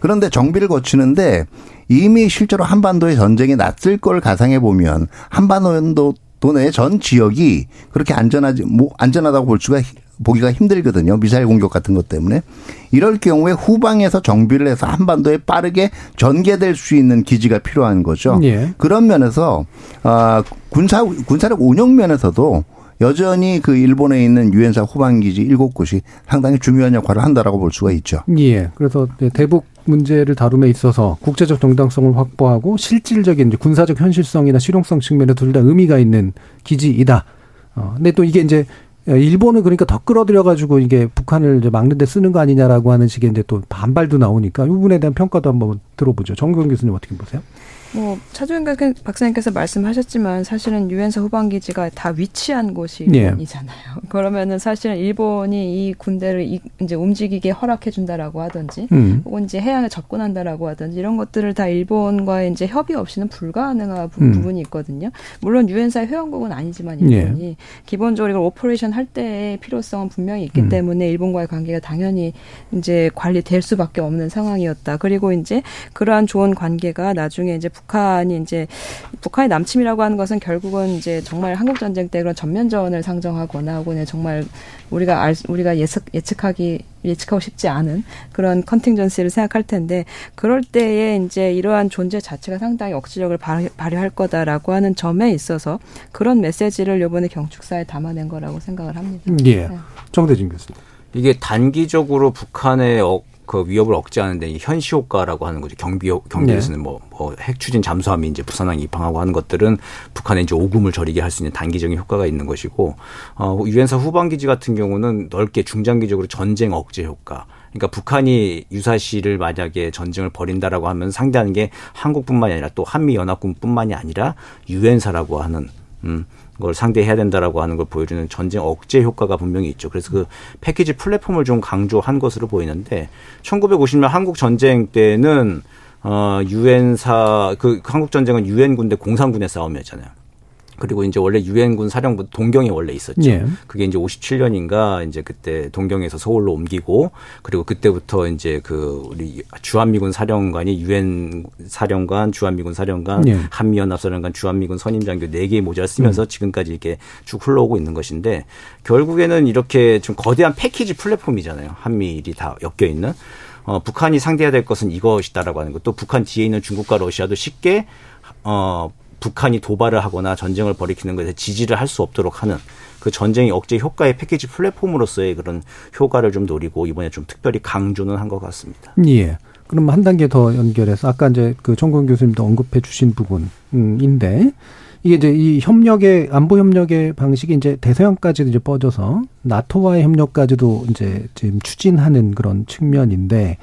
그런데 정비를 거치는데 이미 실제로 한반도에 전쟁이 났을 걸 가상해 보면 한반도 도내 전 지역이 그렇게 안전하지 뭐 안전하다고 볼 수가 보기가 힘들거든요. 미사일 공격 같은 것 때문에. 이럴 경우에 후방에서 정비를 해서 한반도에 빠르게 전개될 수 있는 기지가 필요한 거죠. 예. 그런 면에서 아 군사 군사력 운영 면에서도 여전히 그 일본에 있는 유엔사 후방기지 일곱 곳이 상당히 중요한 역할을 한다라고 볼 수가 있죠. 예. 그래서 대북 문제를 다룸에 있어서 국제적 정당성을 확보하고 실질적인 군사적 현실성이나 실용성 측면에 둘 다 의미가 있는 기지이다. 어, 근데 또 이게 이제 일본은 그러니까 더 끌어들여 가지고 이게 북한을 이제 막는 데 쓰는 거 아니냐라고 하는 식의 이제 또 반발도 나오니까 이 부분에 대한 평가도 한번 들어보죠. 정경 교수님 어떻게 보세요? 뭐 차주현 박사님께서 말씀하셨지만 사실은 유엔사 후방 기지가 다 위치한 곳이 예. 일본이잖아요. 예. 그러면은 사실은 일본이 이 군대를 이제 움직이게 허락해 준다라고 하든지 음. 혹은 이제 해양에 접근한다라고 하든지 이런 것들을 다 일본과의 이제 협의 없이는 불가능한 부, 음. 분이 있거든요. 물론 유엔사 회원국은 아니지만 일본이 예. 기본적으로 이걸 operation 할 때의 필요성은 분명히 있기 음. 때문에 일본과의 관계가 당연히 이제 관리될 수밖에 없는 상황이었다. 그리고 이제 그러한 좋은 관계가 나중에 이제 북한이 이제 북한의 남침이라고 하는 것은 결국은 이제 정말 한국 전쟁 때 그런 전면전을 상정하거나 혹은 정말 우리가 알 우리가 예측 예측하기 예측하고 싶지 않은 그런 contingency를 생각할 텐데 그럴 때에 이제 이러한 존재 자체가 상당히 억지력을 발휘할 거다라고 하는 점에 있어서 그런 메시지를 이번에 경축사에 담아낸 거라고 생각을 합니다. 예. 네. 정대진 교수님. 이게 단기적으로 북한의 어, 그 위협을 억제하는데 현시 효과라고 하는 거죠. 경비 경비에서는 네. 뭐, 뭐 핵 추진 잠수함이 이제 부산항 입항하고 하는 것들은 북한의 이제 오금을 저리게 할 수 있는 단기적인 효과가 있는 것이고 어 유엔사 후방 기지 같은 경우는 넓게 중장기적으로 전쟁 억제 효과. 그러니까 북한이 유사시를 만약에 전쟁을 벌인다라고 하면 상대하는 게 한국뿐만이 아니라 또 한미 연합군뿐만이 아니라 유엔사라고 하는 음 걸 상대해야 된다라고 하는 걸 보여주는 전쟁 억제 효과가 분명히 있죠. 그래서 그 패키지 플랫폼을 좀 강조한 것으로 보이는데 1950년 한국 전쟁 때는 어 유엔사 그 한국 전쟁은 유엔 군대 공산군의 싸움이었잖아요. 그리고 이제 원래 유엔군 사령부 동경에 원래 있었죠. 예. 그게 이제 57년인가 이제 그때 동경에서 서울로 옮기고 그리고 그때부터 이제 그 우리 주한미군 사령관이 유엔 사령관, 주한미군 사령관, 예. 한미연합 사령관, 주한미군 선임장교 네 개의 모자를 쓰면서 음. 지금까지 이렇게 쭉 흘러오고 있는 것인데 결국에는 이렇게 좀 거대한 패키지 플랫폼이잖아요. 한미일이 다 엮여 있는. 어, 북한이 상대해야 될 것은 이것이다라고 하는 것. 또 북한 뒤에 있는 중국과 러시아도 쉽게 어, 북한이 도발을 하거나 전쟁을 벌이키는 것에 지지를 할 수 없도록 하는 그 전쟁의 억제 효과의 패키지 플랫폼으로서의 그런 효과를 좀 노리고 이번에 좀 특별히 강조는 한 것 같습니다. 예. 그럼 한 단계 더 연결해서 아까 이제 그 정권 교수님도 언급해 주신 부분인데 이게 이제 이 협력의 안보 협력의 방식이 이제 대서양까지도 이제 뻗어서 나토와의 협력까지도 이제 지금 추진하는 그런 측면인데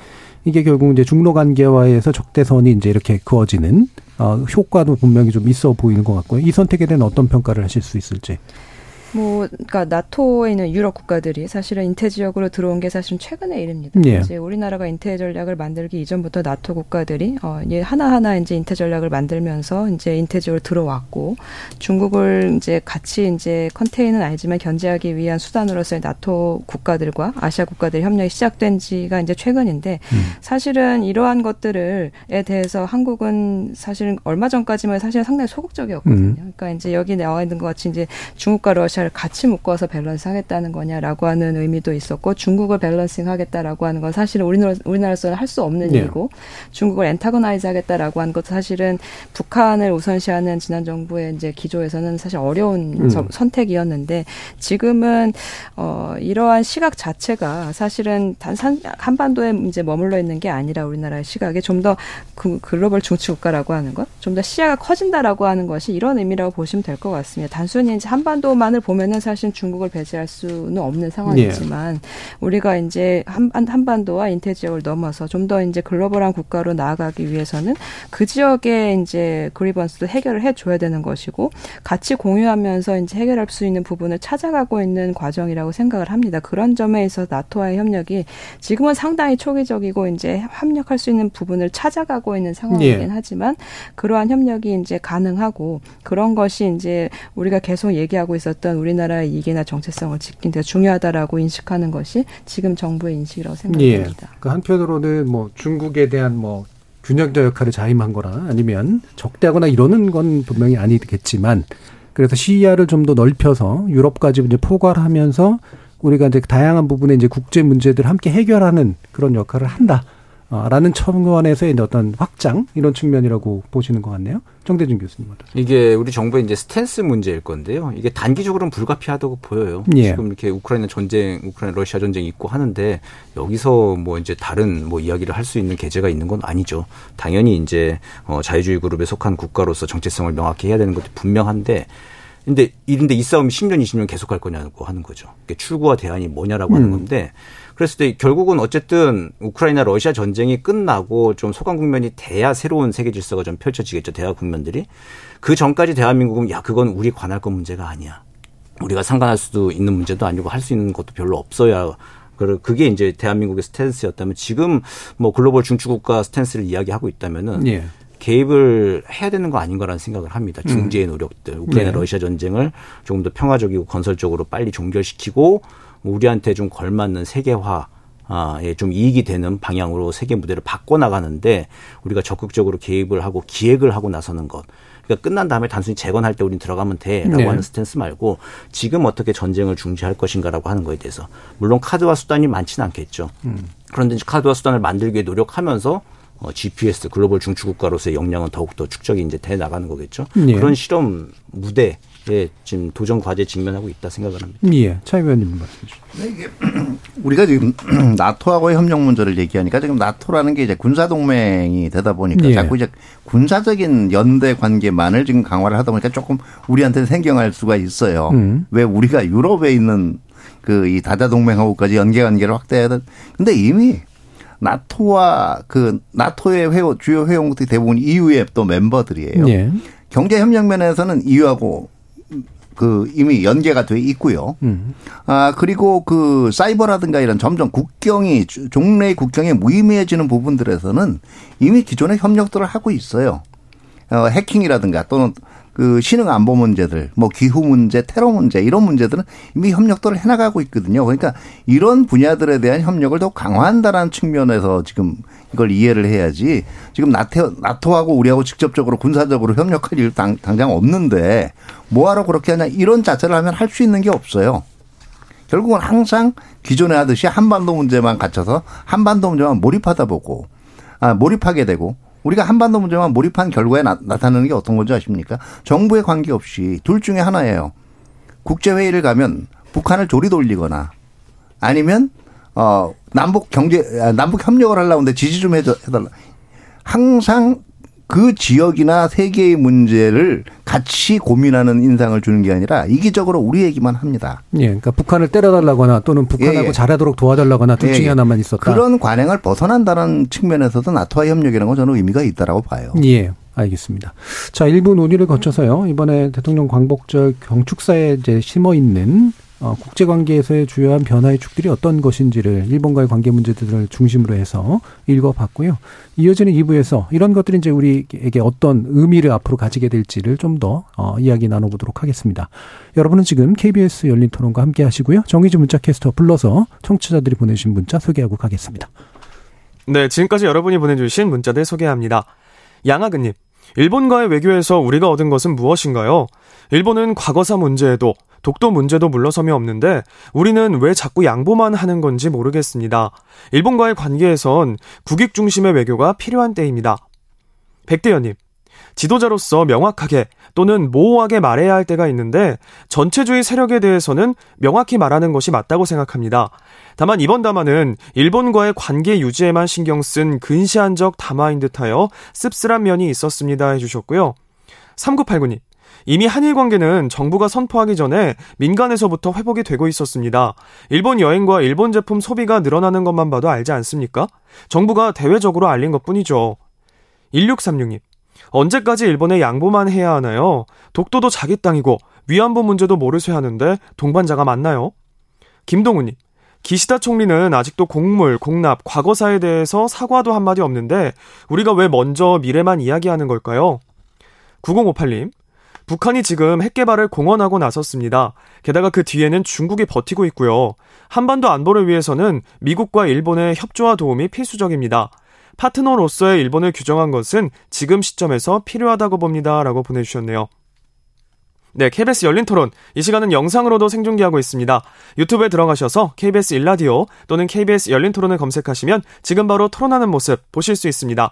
이게 결국 이제 중로 관계와에서 적대선이 이제 이렇게 그어지는 어, 효과도 분명히 좀 있어 보이는 것 같고요. 이 선택에 대한 어떤 평가를 하실 수 있을지. 뭐, 그러니까 나토에 있는 유럽 국가들이 사실은 인태 지역으로 들어온 게 사실은 최근의 일입니다. 예. 이제 우리나라가 인태 전략을 만들기 이전부터 나토 국가들이 어 이제 하나하나 이제 인태 전략을 만들면서 이제 인태 지역으로 들어왔고 중국을 이제 같이 이제 contain은 아니지만 견제하기 위한 수단으로서의 나토 국가들과 아시아 국가들 협력이 시작된 지가 이제 최근인데 음. 사실은 이러한 것들을에 대해서 한국은 사실은 얼마 전까지만 사실 상당히 소극적이었거든요. 음. 그러니까 이제 여기 나와 있는 것 같이 이제 중국과 러시아 러시아를 같이 묶어서 밸런스 하겠다는 거냐라고 하는 의미도 있었고 중국을 balancing 하겠다라고 하는 건 사실은 우리나라 우리나라에서는 할 수 없는 네. 일이고 중국을 antagonize 하겠다라고 하는 것도 사실은 북한을 우선시하는 지난 정부의 이제 기조에서는 사실 어려운 음. 선택이었는데 지금은 어 이러한 시각 자체가 사실은 단 한반도에 이제 머물러 있는 게 아니라 우리나라의 시각이 좀더 그 글로벌 중치 국가라고 하는 것, 좀 더 시야가 커진다라고 하는 것이 이런 의미라고 보시면 될 것 같습니다. 단순히 이제 한반도만을 보면은 사실 중국을 배제할 수는 없는 상황이지만 예. 우리가 이제 한, 한반도와 인태 지역을 넘어서 좀 더 이제 글로벌한 국가로 나아가기 위해서는 그 지역의 이제 그리번스도 해결을 해줘야 되는 것이고 같이 공유하면서 이제 해결할 수 있는 부분을 찾아가고 있는 과정이라고 생각을 합니다. 그런 점에 있어 나토와의 협력이 지금은 상당히 초기적이고 이제 협력할 수 있는 부분을 찾아가고 있는 상황이긴 예. 하지만 그러한 협력이 이제 가능하고 그런 것이 이제 우리가 계속 얘기하고 있었던 우리나라의 이익이나 정체성을 지키는 데 중요하다라고 인식하는 것이 지금 정부의 인식이라고 생각합니다. 예. 그 한편으로는 뭐 중국에 대한 뭐 균형자 역할을 자임한 거나 아니면 적대하거나 이러는 건 분명히 아니겠지만 그래서 시야를 좀 더 넓혀서 유럽까지 이제 포괄하면서 우리가 이제 다양한 부분의 이제 국제 문제들을 함께 해결하는 그런 역할을 한다. 라는 청원에서의 어떤 확장 이런 측면이라고 보시는 것 같네요. 정대준 교수님. 이게 우리 정부의 이제 스탠스 문제일 건데요. 이게 단기적으로는 불가피하다고 보여요. 예. 지금 이렇게 우크라이나 전쟁, 우크라이나 러시아 전쟁이 있고 하는데 여기서 뭐 이제 다른 뭐 이야기를 할 수 있는 계제가 있는 건 아니죠. 당연히 이제 어 자유주의 그룹에 속한 국가로서 정체성을 명확히 해야 되는 것도 분명한데 근데 이런데 이 싸움이 10년, 20년 계속할 거냐고 하는 거죠. 출구와 대안이 뭐냐라고 하는 음. 건데 그랬을 때 결국은 어쨌든 우크라이나 러시아 전쟁이 끝나고 좀 소강 국면이 돼야 새로운 세계 질서가 좀 펼쳐지겠죠. 대화 국면들이. 그 전까지 대한민국은 야, 그건 우리 관할 건 문제가 아니야. 우리가 상관할 수도 있는 문제도 아니고 할 수 있는 것도 별로 없어야 그게 이제 대한민국의 스탠스였다면 지금 뭐 글로벌 중추국가 스탠스를 이야기하고 있다면은 예. 개입을 해야 되는 거 아닌가라는 생각을 합니다. 중재의 음. 노력들, 우크라이나 네. 러시아 전쟁을 조금 더 평화적이고 건설적으로 빨리 종결시키고 우리한테 좀 걸맞는 세계화 아, 좀 이익이 되는 방향으로 세계 무대를 바꿔 나가는데 우리가 적극적으로 개입을 하고 기획을 하고 나서는 것. 그러니까 끝난 다음에 단순히 재건할 때 우린 들어가면 돼라고 네. 하는 스탠스 말고 지금 어떻게 전쟁을 중지할 것인가라고 하는 거에 대해서 물론 카드와 수단이 많지는 않겠죠. 음. 그런데 카드와 수단을 만들기 위해 노력하면서 어, GPS 글로벌 중추국가로서의 역량은 더욱더 축적이 이제 돼 나가는 거겠죠. 네. 그런 실험 무대 예, 지금 도전 과제 직면하고 있다 생각을 합니다. 예, 차 의원님 말씀 주시죠. 네, 우리가 지금 나토하고의 협력 문제를 얘기하니까 지금 나토라는 게 이제 군사 동맹이 되다 보니까 예. 자꾸 이제 군사적인 연대 관계만을 지금 강화를 하다 보니까 조금 우리한테는 생경할 수가 있어요. 음. 왜 우리가 유럽에 있는 그 이 다자 동맹하고까지 연계 관계를 확대해야 돼? 근데 이미 나토와 그 나토의 회원 주요 회원국들이 대부분 EU의 또 멤버들이에요. 예. 경제 협력 면에서는 EU하고 그 이미 연계가 돼 있고요. 음. 아 그리고 그 사이버라든가 이런 점점 국경이 종래의 국경이 무의미해지는 부분들에서는 이미 기존의 협력들을 하고 있어요. 어, 해킹이라든가 또는 그 신흥 안보 문제들, 뭐 기후 문제, 테러 문제 이런 문제들은 이미 협력들을 해나가고 있거든요. 그러니까 이런 분야들에 대한 협력을 더 강화한다라는 측면에서 지금 이걸 이해를 해야지 지금 나토, 나토하고 우리하고 직접적으로 군사적으로 협력할 일 당, 당장 없는데 뭐하러 그렇게 하냐 이런 자체를 하면 할 수 있는 게 없어요. 결국은 항상 기존에 하듯이 한반도 문제만 갇혀서 한반도 문제만 몰입하다 보고 아 몰입하게 되고 우리가 한반도 문제만 몰입한 결과에 나, 타나는 게 어떤 건지 아십니까? 정부에 관계없이 둘 중에 하나예요. 국제회의를 가면 북한을 조리 돌리거나 아니면 어 남북 경제 아, 남북 협력을 하려고 하는데 지지 좀 해달라. 항상 그 지역이나 세계의 문제를 같이 고민하는 인상을 주는 게 아니라 이기적으로 우리 얘기만 합니다. 예, 그러니까 북한을 때려달라거나 또는 북한하고 예, 예. 잘하도록 도와달라거나 둘 중에 예, 예. 하나만 있었다. 그런 관행을 벗어난다는 측면에서도 나토와 협력이라는 건 저는 의미가 있다라고 봐요. 예. 알겠습니다. 자, 일부 논의를 거쳐서요. 이번에 대통령 광복절 경축사에 이제 심어 있는 어, 국제 관계에서의 주요한 변화의 축들이 어떤 것인지를 일본과의 관계 문제들을 중심으로 해서 읽어봤고요. 이어지는 2부에서 이런 것들이 이제 우리에게 어떤 의미를 앞으로 가지게 될지를 좀더 어, 이야기 나눠보도록 하겠습니다. 여러분은 지금 KBS 열린 토론과 함께 하시고요. 정의지 문자 캐스터 불러서 청취자들이 보내주신 문자 소개하고 가겠습니다. 네, 지금까지 여러분이 보내주신 문자들 소개합니다. 양하근님, 일본과의 외교에서 우리가 얻은 것은 무엇인가요? 일본은 과거사 문제에도 독도 문제도 물러섬이 없는데 우리는 왜 자꾸 양보만 하는 건지 모르겠습니다. 일본과의 관계에선 국익 중심의 외교가 필요한 때입니다. 백대현님, 지도자로서 명확하게 또는 모호하게 말해야 할 때가 있는데 전체주의 세력에 대해서는 명확히 말하는 것이 맞다고 생각합니다. 다만 이번 담화는 일본과의 관계 유지에만 신경 쓴 근시안적 담화인 듯하여 씁쓸한 면이 있었습니다 해주셨고요. 3989님, 이미 한일 관계는 정부가 선포하기 전에 민간에서부터 회복이 되고 있었습니다. 일본 여행과 일본 제품 소비가 늘어나는 것만 봐도 알지 않습니까? 정부가 대외적으로 알린 것 뿐이죠. 1636님. 언제까지 일본에 양보만 해야 하나요? 독도도 자기 땅이고 위안부 문제도 모르쇠 하는데 동반자가 맞나요? 김동우님. 기시다 총리는 아직도 곡물, 공납, 과거사에 대해서 사과도 한마디 없는데 우리가 왜 먼저 미래만 이야기하는 걸까요? 9058님. 북한이 지금 핵 개발을 공언하고 나섰습니다. 게다가 그 뒤에는 중국이 버티고 있고요. 한반도 안보를 위해서는 미국과 일본의 협조와 도움이 필수적입니다. 파트너로서의 일본을 규정한 것은 지금 시점에서 필요하다고 봅니다. 라고 보내주셨네요. 네, KBS 열린 토론. 이 시간은 영상으로도 생중계하고 있습니다. 유튜브에 들어가셔서 KBS 일라디오 또는 KBS 열린 토론을 검색하시면 지금 바로 토론하는 모습 보실 수 있습니다.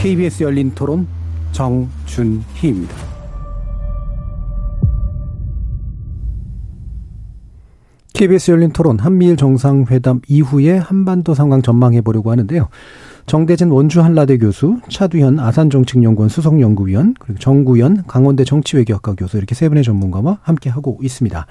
KBS 열린 토론 정준희입니다. KBS 열린 토론 한미일 정상회담 이후에 한반도 상황 전망해 보려고 하는데요. 정대진 원주 한라대 교수, 차두현 아산정책연구원 수석연구위원, 그리고 정구현 강원대 정치외교학과 교수 이렇게 세 분의 전문가와 함께 하고 있습니다.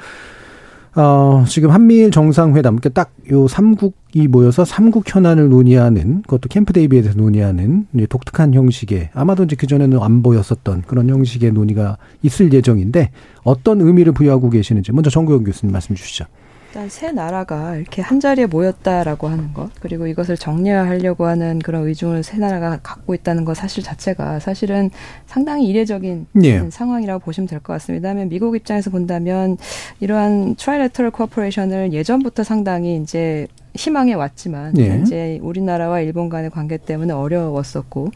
어, 지금 한미일 정상회담, 그러니까 딱요 삼국이 모여서 삼국 현안을 논의하는, 그것도 캠프 데이비에 대해서 논의하는 독특한 형식의, 아마도 이제 그전에는 안 보였었던 그런 형식의 논의가 있을 예정인데, 어떤 의미를 부여하고 계시는지, 먼저 정구영 교수님 말씀 주시죠. 일단 세 나라가 이렇게 한 자리에 모였다라고 하는 것 그리고 이것을 정리하려고 하는 그런 의중을 세 나라가 갖고 있다는 것 사실 자체가 사실은 상당히 이례적인 예. 상황이라고 보시면 될 것 같습니다. 왜냐하면 미국 입장에서 본다면 이러한 trilateral cooperation을 예전부터 상당히 이제 희망해 왔지만 예. 이제 우리나라와 일본 간의 관계 때문에 어려웠었고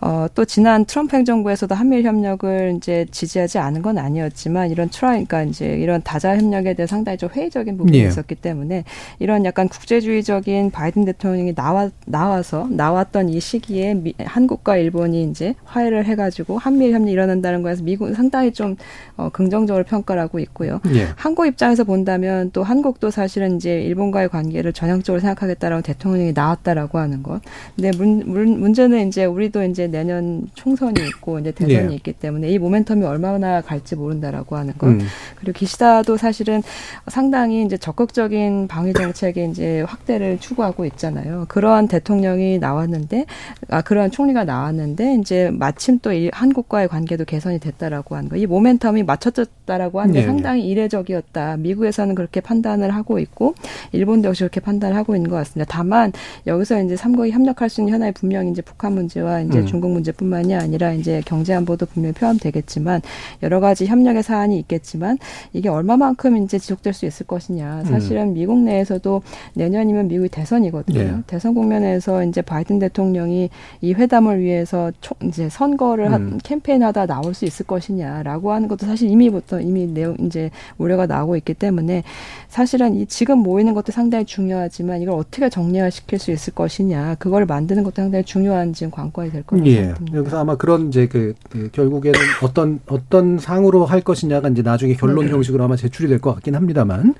어, 또 지난 트럼프 행정부에서도 한미일 협력을 이제 지지하지 않은 건 아니었지만 이런 tri 그러니까 이제 이런 다자 협력에 대해 상당히 좀 회의적인 부분이 예. 있었기 때문에 이런 약간 국제주의적인 바이든 대통령이 나와 나와서 나왔던 이 시기에 미, 한국과 일본이 이제 화해를 해가지고 한미일 협력 일어난다는 거에서 미국은 상당히 좀 어, 긍정적으로 평가를 하고 있고요. 예. 한국 입장에서 본다면 또 한국도 사실은 이제 일본과의 관계를 전형 긍정적으로 생각하겠다라고 대통령이 나왔다라고 하는 것. 근데 문, 문제는 이제 우리도 이제 내년 총선이 있고 이제 대선이 네. 있기 때문에 이 모멘텀이 얼마나 갈지 모른다라고 하는 것. 음. 그리고 기시다도 사실은 상당히 이제 적극적인 방위 정책의 이제 확대를 추구하고 있잖아요. 그러한 대통령이 나왔는데 아 그러한 총리가 나왔는데 이제 마침 또 이 한국과의 관계도 개선이 됐다라고 하는 거. 이 모멘텀이 맞춰졌다라고 하는 게 네. 상당히 이례적이었다. 미국에서는 그렇게 판단을 하고 있고 일본도 역시 그렇게 판단 판단을 하고 있는 것 같습니다. 다만 여기서 이제 삼국이 협력할 수 있는 현안이 분명히 이제 북한 문제와 이제 음. 중국 문제뿐만이 아니라 이제 경제 안보도 분명히 포함되겠지만 여러 가지 협력의 사안이 있겠지만 이게 얼마만큼 이제 지속될 수 있을 것이냐 것이냐. 사실은 음. 미국 내에서도 내년이면 미국이 대선이거든요. 예. 대선 국면에서 이제 바이든 대통령이 이 회담을 위해서 총 이제 선거를 음. 한 캠페인하다 나올 수 있을 것이냐라고 하는 것도 사실 이미부터 이미 내용 이제 우려가 나오고 있기 때문에 사실은 이 지금 모이는 것도 상당히 중요하지 만 이걸 어떻게 정리화시킬 수 있을 것이냐 그걸 만드는 것도 상당히 중요한 지금 관건이 될 거라고 예. 생각합니다. 여기서 아마 그런 이제 그, 그 결국에는 어떤 어떤 상으로 할 것이냐가 이제 나중에 결론 네. 형식으로 아마 제출이 될 것 같긴 합니다만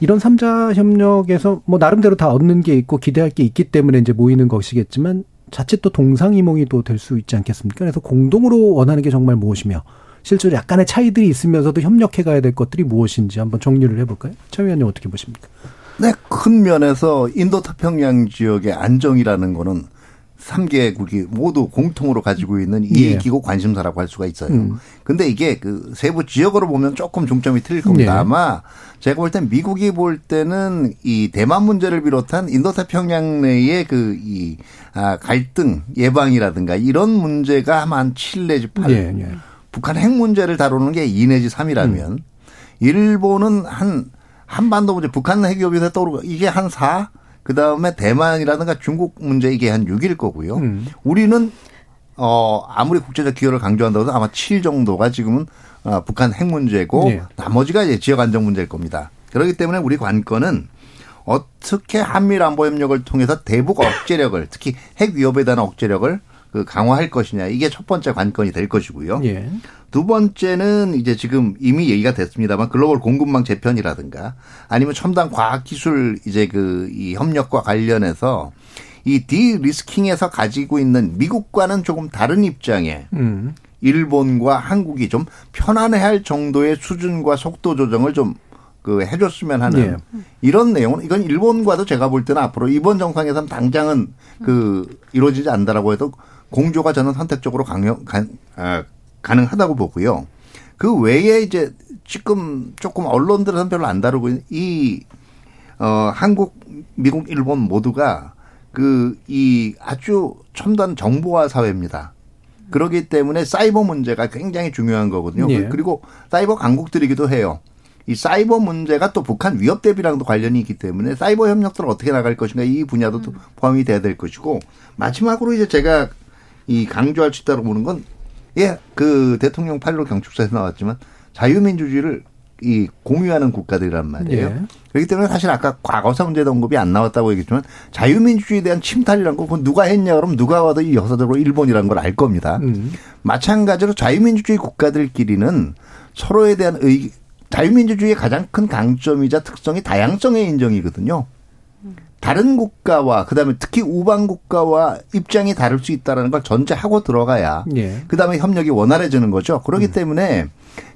이런 삼자 협력에서 뭐 나름대로 다 얻는 게 있고 기대할 게 있기 때문에 이제 모이는 것이겠지만 자칫 또 동상이몽이 또 될 수 있지 않겠습니까? 그래서 공동으로 원하는 게 정말 무엇이며 실제로 약간의 차이들이 있으면서도 협력해 가야 될 것들이 무엇인지 한번 정리를 해볼까요? 차 위원님 어떻게 보십니까? 네, 큰 면에서 인도 태평양 지역의 안정이라는 거는 3개국이 모두 공통으로 가지고 있는 예. 이익이고 관심사라고 할 수가 있어요. 음. 근데 이게 그 세부 지역으로 보면 조금 중점이 틀릴 겁니다. 네. 아마 제가 볼 땐 미국이 볼 때는 이 대만 문제를 비롯한 인도태평양 내의 그 이 아, 갈등 예방이라든가 이런 문제가 아마 한 7 내지 8. 네, 네. 북한 핵 문제를 다루는 게 2 내지 3이라면 음. 일본은 한 한반도 문제 북한 핵 위협에서 떠오르고 이게 한 4? 그 다음에 대만이라든가 중국 문제 이게 한 6일 거고요. 음. 우리는 어 아무리 국제적 기여를 강조한다고 해도 아마 7 정도가 지금은 어, 북한 핵 문제고 네. 나머지가 이제 지역 안정 문제일 겁니다. 그렇기 때문에 우리 관건은 어떻게 한미일 안보 협력을 통해서 대북 억제력을 특히 핵 위협에 대한 억제력을 그 강화할 것이냐 이게 첫 번째 관건이 될 것이고요. 예. 두 번째는 이제 지금 이미 얘기가 됐습니다만 글로벌 공급망 재편이라든가 아니면 첨단 과학 기술 이제 그 이 협력과 관련해서 이 디리스킹에서 가지고 있는 미국과는 조금 다른 입장에 음. 일본과 한국이 좀 편안해 할 정도의 수준과 속도 조정을 좀 그 해줬으면 하는 예. 이런 내용은 이건 일본과도 제가 볼 때는 앞으로 이번 정상에서는 당장은 그 이루어지지 않는다라고 해도 공조가 저는 선택적으로 강력 가, 아, 가능하다고 보고요. 그 외에 이제 지금 조금 언론들은 별로 안 다루고 이 어, 한국, 미국, 일본 모두가 그 이 아주 첨단 정보화 사회입니다. 그러기 때문에 사이버 문제가 굉장히 중요한 거거든요. 예. 그리고 사이버 강국들이기도 해요. 이 사이버 문제가 또 북한 위협 대비랑도 관련이 있기 때문에 사이버 협력들을 어떻게 나갈 것인가 이 분야도 또 포함이 돼야 될 것이고 마지막으로 이제 제가 이 강조할 수 있다고 보는 건 예, 그 대통령 8.15 경축사에서 나왔지만 자유민주주의를 이 공유하는 국가들이란 말이에요. 예. 그렇기 때문에 사실 아까 과거사 문제도 언급이 안 나왔다고 얘기했지만 자유민주주의에 대한 침탈이란 거 그건 누가 했냐 그러면 누가 와도 이 역사적으로 일본이라는 걸 알 겁니다. 음. 마찬가지로 자유민주주의 국가들끼리는 서로에 대한 의 자유민주주의의 가장 큰 강점이자 특성이 다양성의 인정이거든요. 다른 국가와 그다음에 특히 우방 국가와 입장이 다를 수 있다라는 걸 전제하고 들어가야 예. 그다음에 협력이 원활해지는 거죠. 그렇기 음. 때문에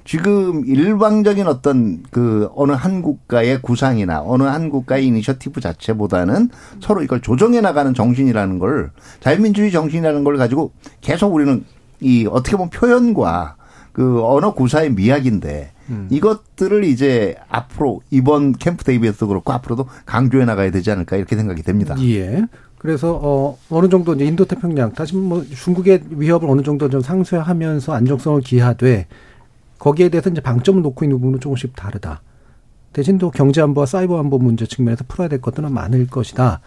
지금 일방적인 어떤 그 어느 한 국가의 구상이나 어느 한 국가의 이니셔티브 자체보다는 서로 이걸 조정해 나가는 정신이라는 걸 자유민주주의 정신이라는 걸 가지고 계속 우리는 이 어떻게 보면 표현과 그 언어 구사의 미학인데 음. 이것들을 이제 앞으로 이번 캠프 데이비드에서도 그렇고 앞으로도 강조해 나가야 되지 않을까 이렇게 생각이 됩니다. 예. 그래서 어 어느 정도 이제 인도 태평양 다시 뭐 중국의 위협을 어느 정도 좀 상쇄하면서 안정성을 기하되 거기에 대해서 이제 방점을 놓고 있는 부분은 조금씩 다르다. 대신 또 경제 안보와 사이버 안보 문제 측면에서 풀어야 될 것들은 많을 것이다.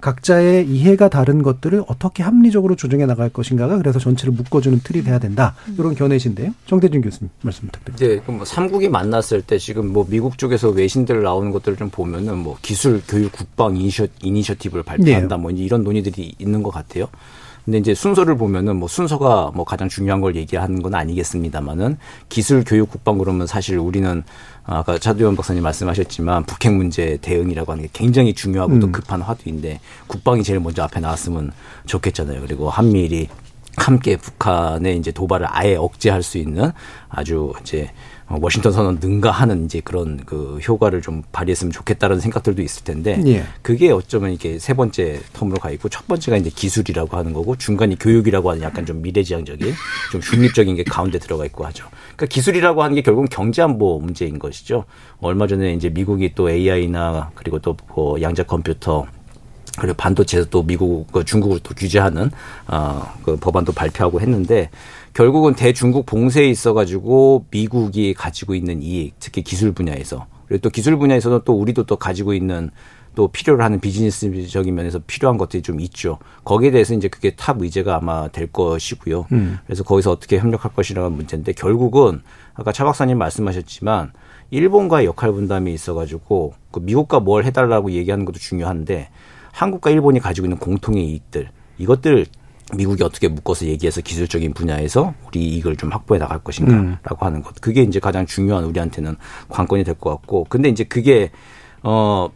각자의 이해가 다른 것들을 어떻게 합리적으로 조정해 나갈 것인가가 그래서 전체를 묶어주는 틀이 돼야 된다. 이런 견해신데요. 정대준 교수님 말씀 부탁드립니다. 네, 그럼 뭐 삼국이 만났을 때 지금 뭐 미국 쪽에서 외신들 나오는 것들을 좀 보면은 뭐 기술, 교육, 국방 이니셔, 이니셔티브를 발표한다 네. 뭐 이런 논의들이 있는 것 같아요. 근데 이제 순서를 보면은 뭐 순서가 뭐 가장 중요한 걸 얘기하는 건 아니겠습니다만은 기술, 교육, 국방 그러면 사실 우리는 아까 차두현 박사님 말씀하셨지만 북핵 문제 대응이라고 하는 게 굉장히 중요하고 음. 또 급한 화두인데 국방이 제일 먼저 앞에 나왔으면 좋겠잖아요. 그리고 한미일이 함께 북한의 이제 도발을 아예 억제할 수 있는 아주 이제 어, 워싱턴 선언 능가하는 이제 그런 그 효과를 좀 발휘했으면 좋겠다는 생각들도 있을 텐데 예. 그게 어쩌면 이게 세 번째 텀으로 가 있고 첫 번째가 이제 기술이라고 하는 거고 중간이 교육이라고 하는 약간 좀 미래지향적인 좀 중립적인 게 가운데 들어가 있고 하죠. 그러니까 기술이라고 하는 게 결국은 경제안보 문제인 것이죠. 얼마 전에 이제 미국이 또 AI나 그리고 또뭐 양자 컴퓨터 그리고 반도체에서 또 미국, 그 중국을 또 규제하는 어, 그 법안도 발표하고 했는데 결국은 대중국 봉쇄에 있어가지고 미국이 가지고 있는 이익, 특히 기술 분야에서 그리고 또 기술 분야에서도 또 우리도 또 가지고 있는 또 필요로 하는 비즈니스적인 면에서 필요한 것들이 좀 있죠. 거기에 대해서 이제 그게 top 의제가 아마 될 것이고요. 음. 그래서 거기서 어떻게 협력할 것이라는 문제인데 결국은 아까 차 박사님 말씀하셨지만 일본과의 역할 분담이 있어가지고 그 미국과 뭘 해달라고 얘기하는 것도 중요한데 한국과 일본이 가지고 있는 공통의 이익들 이것들 미국이 어떻게 묶어서 얘기해서 기술적인 분야에서 우리 이익을 좀 확보해 나갈 것인가라고 음. 하는 것 그게 이제 가장 중요한 우리한테는 관건이 될 것 같고 근데 이제 그게 어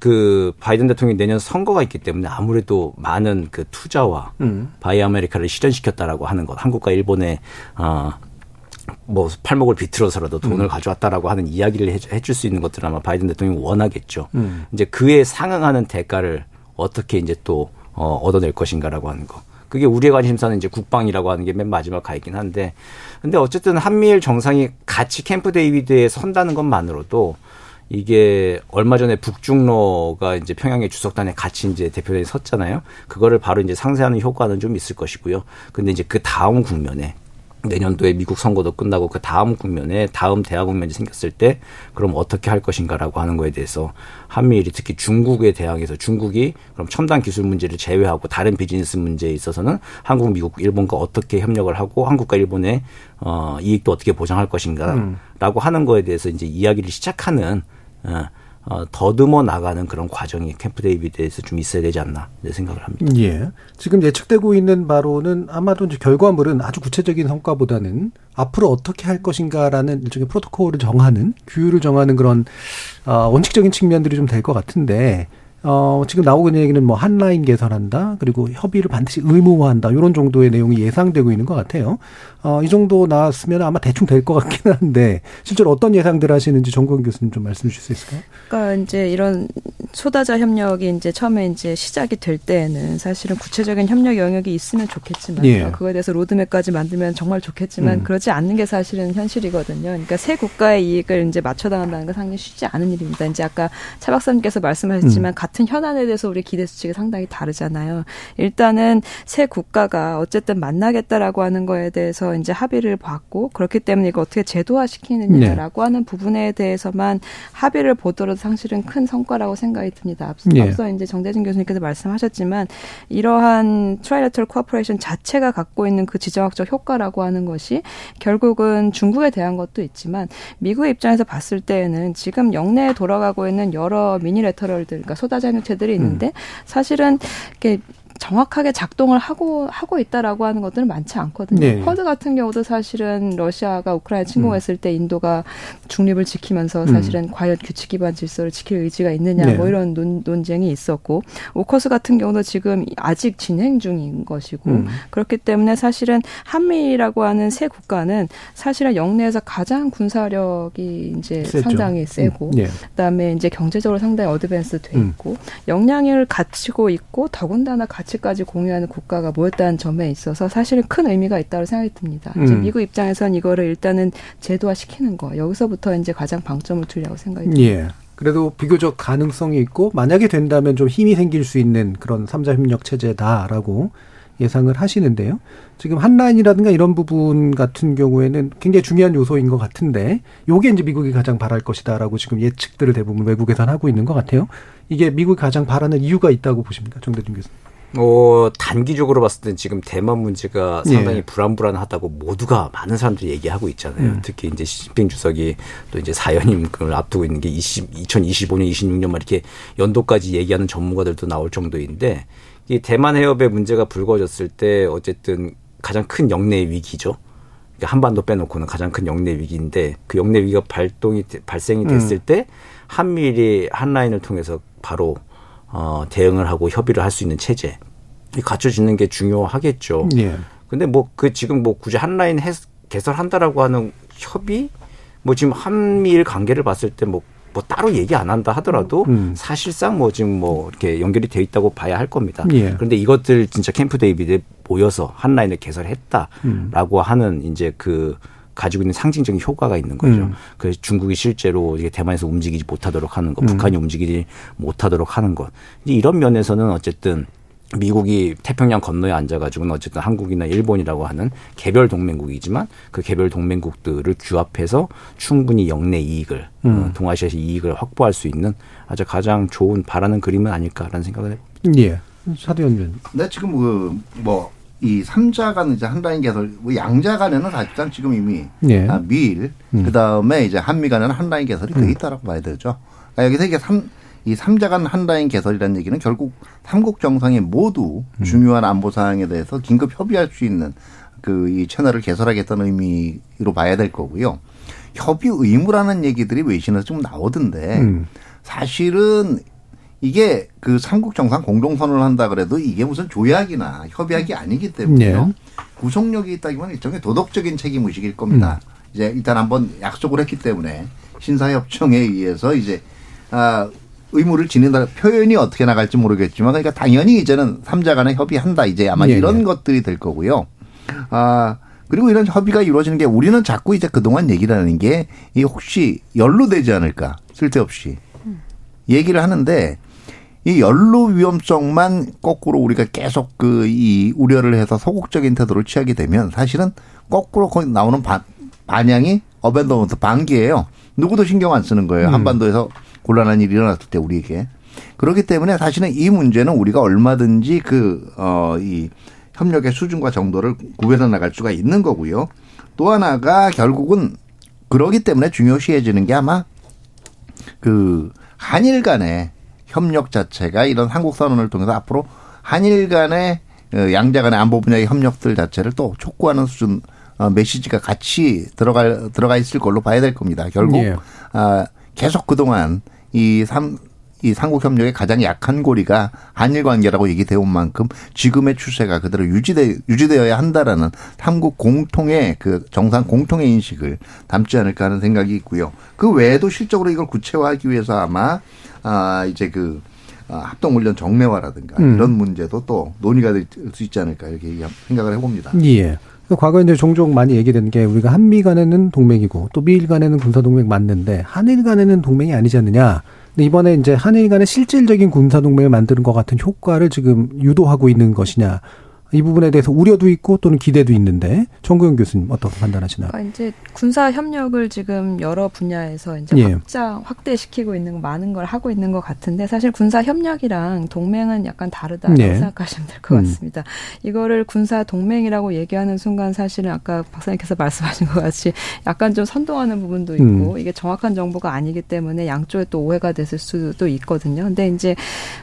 그 바이든 대통령이 내년 선거가 있기 때문에 아무래도 많은 그 투자와 음. Buy America를 실현시켰다라고 하는 것, 한국과 일본의 어, 뭐 팔목을 비틀어서라도 돈을 음. 가져왔다라고 하는 이야기를 해줄 수 있는 것들은 아마 바이든 대통령이 원하겠죠. 음. 이제 그에 상응하는 대가를 어떻게 이제 또 어, 얻어낼 것인가라고 하는 거. 그게 우리의 관심사는 이제 국방이라고 하는 게 맨 마지막 가 있긴 한데, 근데 어쨌든 한미일 정상이 같이 캠프 데이비드에 선다는 것만으로도 이게 얼마 전에 북중로가 이제 평양의 주석단에 같이 이제 대표단이 섰잖아요. 그거를 바로 이제 상쇄하는 효과는 좀 있을 것이고요. 근데 이제 그 다음 국면에 내년도에 미국 선거도 끝나고 그 다음 국면에 다음 대화 국면이 생겼을 때 그럼 어떻게 할 것인가라고 하는 거에 대해서 한미일이 특히 중국에 대항해서 중국이 그럼 첨단 기술 문제를 제외하고 다른 비즈니스 문제에 있어서는 한국, 미국, 일본과 어떻게 협력을 하고 한국과 일본의 어 이익도 어떻게 보장할 것인가라고 음. 하는 거에 대해서 이제 이야기를 시작하는 어, 어, 더듬어 나가는 그런 과정이 캠프 데이비드에서 좀 있어야 되지 않나 생각을 합니다. 예. 지금 예측되고 있는 바로는 아마도 이제 결과물은 아주 구체적인 성과보다는 앞으로 어떻게 할 것인가라는 일종의 프로토콜을 정하는 규율을 정하는 그런 어, 원칙적인 측면들이 좀 될 것 같은데 어, 지금 나오고 있는 얘기는 뭐 한라인 개선한다, 그리고 협의를 반드시 의무화한다, 이런 정도의 내용이 예상되고 있는 것 같아요. 어, 이 정도 나왔으면 아마 대충 될 것 같기는 한데, 실제로 어떤 예상들 하시는지 정권 교수님 좀 말씀 주실 수 있을까요? 그러니까 이제 이런 소다자 협력이 이제 처음에 이제 시작이 될 때에는 사실은 구체적인 협력 영역이 있으면 좋겠지만, 예. 그거에 대해서 로드맵까지 만들면 정말 좋겠지만, 음. 그러지 않는 게 사실은 현실이거든요. 그러니까 새 국가의 이익을 이제 맞춰 나간다는 건 상당히 쉽지 않은 일입니다. 이제 아까 차 박사님께서 말씀하셨지만, 음. 같은 현안에 대해서 우리 기대 수치가 상당히 다르잖아요. 일단은 세 국가가 어쨌든 만나겠다라고 하는 거에 대해서 이제 합의를 받고 그렇기 때문에 이거 어떻게 제도화 시키느냐라고 네. 하는 부분에 대해서만 합의를 보더라도 사실은 큰 성과라고 생각이 듭니다. 앞서, 네. 앞서 이제 정대진 교수님께서 말씀하셨지만 이러한 trilateral cooperation 자체가 갖고 있는 그 지정학적 효과라고 하는 것이 결국은 중국에 대한 것도 있지만 미국의 입장에서 봤을 때에는 지금 역내에 돌아가고 있는 여러 minilateral들 그러니까 소다자 협의체들이 있는데 음. 사실은 이렇게 정확하게 작동을 하고 하고 있다라고 하는 것들은 많지 않거든요. 네. 쿼드 같은 경우도 사실은 러시아가 우크라이나 침공했을 음. 때 인도가 중립을 지키면서 음. 사실은 음. 과연 규칙 기반 질서를 지킬 의지가 있느냐 네. 뭐 이런 논, 논쟁이 있었고 오커스 같은 경우도 지금 아직 진행 중인 것이고 음. 그렇기 때문에 사실은 한미라고 하는 세 국가는 사실은 영내에서 가장 군사력이 이제 세죠. 상당히 세고 네. 그다음에 이제 경제적으로 상당히 어드밴스 돼 음. 있고 역량을 갖추고 있고 더군다나 가 가치까지 공유하는 국가가 뭐였다는 점에 있어서 사실은 큰 의미가 있다고 생각이 듭니다. 음. 미국 입장에선 이거를 일단은 제도화 시키는 거 여기서부터 이제 가장 방점을 두려고 생각이 듭니다. 예. 그래도 비교적 가능성이 있고 만약에 된다면 좀 힘이 생길 수 있는 그런 삼자 협력 체제다라고 예상을 하시는데요. 지금 한라인이라든가 이런 부분 같은 경우에는 굉장히 중요한 요소인 것 같은데 요게 이제 미국이 가장 바랄 것이다라고 지금 예측들을 대부분 외국에선 하고 있는 것 같아요. 이게 미국이 가장 바라는 이유가 있다고 보십니까? 정대중 교수님. 어, 단기적으로 봤을 땐 지금 대만 문제가 상당히 예. 불안불안하다고 모두가 많은 사람들이 얘기하고 있잖아요. 음. 특히 이제 시진핑 주석이 또 이제 사연임을 앞두고 있는 게 20, 2025년, 26년만 이렇게 연도까지 얘기하는 전문가들도 나올 정도인데 이 대만 해협의 문제가 불거졌을 때 어쨌든 가장 큰 영내 위기죠. 그러니까 한반도 빼놓고는 가장 큰 영내 위기인데 그 영내 위기가 발동이 발생이 됐을 음. 때 한미일이 한 라인을 통해서 바로 어, 대응을 하고 협의를 할 수 있는 체제 이 갖춰지는 게 중요하겠죠. 예. 근데 뭐 그 지금 뭐 굳이 한 라인 해, 개설한다라고 하는 협의 뭐 지금 한미일 관계를 봤을 때 뭐 뭐 따로 얘기 안 한다 하더라도 음. 사실상 뭐 지금 뭐 이렇게 연결이 돼 있다고 봐야 할 겁니다. 예. 그런데 이것들 진짜 캠프 데이비드에 모여서 한 라인을 개설했다라고 음. 하는 이제 그 가지고 있는 상징적인 효과가 있는 거죠. 음. 그래서 중국이 실제로 이게 대만에서 움직이지 못하도록 하는 것, 음. 북한이 움직이지 못하도록 하는 것. 이제 이런 면에서는 어쨌든 미국이 태평양 건너에 앉아가지고는 어쨌든 한국이나 일본이라고 하는 개별 동맹국이지만 그 개별 동맹국들을 규합해서 충분히 영내 이익을 어, 음. 어, 동아시아에서 이익을 확보할 수 있는 아주 가장 좋은 바라는 그림은 아닐까라는 생각을 해봅니다. 예. 사도연변. 네, 지금 그 뭐 이 삼자 간 이제 한 라인 개설, 뭐 양자 간에는 사실상 지금 이미 예. 아, 미일, 음. 그 다음에 이제 한미 간에는 한 라인 개설이 돼 음. 있다라고 봐야 되죠. 그러니까 여기서 이게 삼, 이 삼자 간 한 라인 개설이라는 얘기는 결국 삼국 정상이 모두 음. 중요한 안보 사항에 대해서 긴급 협의할 수 있는 그 이 채널을 개설하겠다는 의미로 봐야 될 거고요. 협의 의무라는 얘기들이 외신에서 좀 나오던데 음. 사실은 이게 그 삼국 정상 공동선언을 한다 그래도 이게 무슨 조약이나 협약이 아니기 때문에요. 네. 구속력이 있다기보다는 일종의 도덕적인 책임 의식일 겁니다. 음. 이제 일단 한번 약속을 했기 때문에 신사협정에 의해서 이제 아 의무를 지낸다 표현이 어떻게 나갈지 모르겠지만 그러니까 당연히 이제는 삼자 간에 협의한다 이제 아마 네. 이런 네. 것들이 될 거고요. 아 그리고 이런 협의가 이루어지는 게 우리는 자꾸 이제 그동안 얘기를 하는 게 이 혹시 연루되지 않을까 쓸데없이 음. 얘기를 하는데 이 연루 위험성만 거꾸로 우리가 계속 그 이 우려를 해서 소극적인 태도를 취하게 되면 사실은 거꾸로 거기 나오는 반, 반향이 어벤더먼트 반기예요. 누구도 신경 안 쓰는 거예요. 음. 한반도에서 곤란한 일이 일어났을 때 우리에게. 그렇기 때문에 사실은 이 문제는 우리가 얼마든지 그, 어, 이 협력의 수준과 정도를 구별해 나갈 수가 있는 거고요. 또 하나가 결국은 그러기 때문에 중요시해지는 게 아마 그 한일 간의 협력 자체가 이런 한국 선언을 통해서 앞으로 한일 간의 어, 양자 간의 안보 분야의 협력들 자체를 또 촉구하는 수준 어, 메시지가 같이 들어가 들어가 있을 걸로 봐야 될 겁니다. 결국 예. 아 계속 그동안 이 삼, 이 삼국 협력의 가장 약한 고리가 한일 관계라고 얘기되어 온 만큼 지금의 추세가 그대로 유지되 유지되어야 한다라는 삼국 공통의 그 정상 공통의 인식을 담지 않을까 하는 생각이 있고요. 그 외에도 실적으로 이걸 구체화하기 위해서 아마 아 이제 그 아, 합동훈련 정례화라든가 음. 이런 문제도 또 논의가 될 수 있지 않을까 이렇게 생각을 해봅니다. 예. 과거에 이제 종종 많이 얘기되는 게 우리가 한미 간에는 동맹이고 또 미일 간에는 군사 동맹 맞는데 한일 간에는 동맹이 아니지 않느냐. 근데 이번에 이제 한일 간의 실질적인 군사 동맹을 만드는 것 같은 효과를 지금 유도하고 있는 것이냐. 이 부분에 대해서 우려도 있고 또는 기대도 있는데 정구영 교수님 어떻게 판단하시나요? 아, 이제 군사 협력을 지금 여러 분야에서 이제 예. 확장 확대시키고 있는 많은 걸 하고 있는 것 같은데 사실 군사 협력이랑 동맹은 약간 다르다고 예. 생각하시면 될것 음. 같습니다. 음. 이거를 군사 동맹이라고 얘기하는 순간 사실은 아까 박사님께서 말씀하신 것 같이 약간 좀 선동하는 부분도 있고 음. 이게 정확한 정보가 아니기 때문에 양쪽에 또 오해가 됐을 수도 있거든요. 근데 이제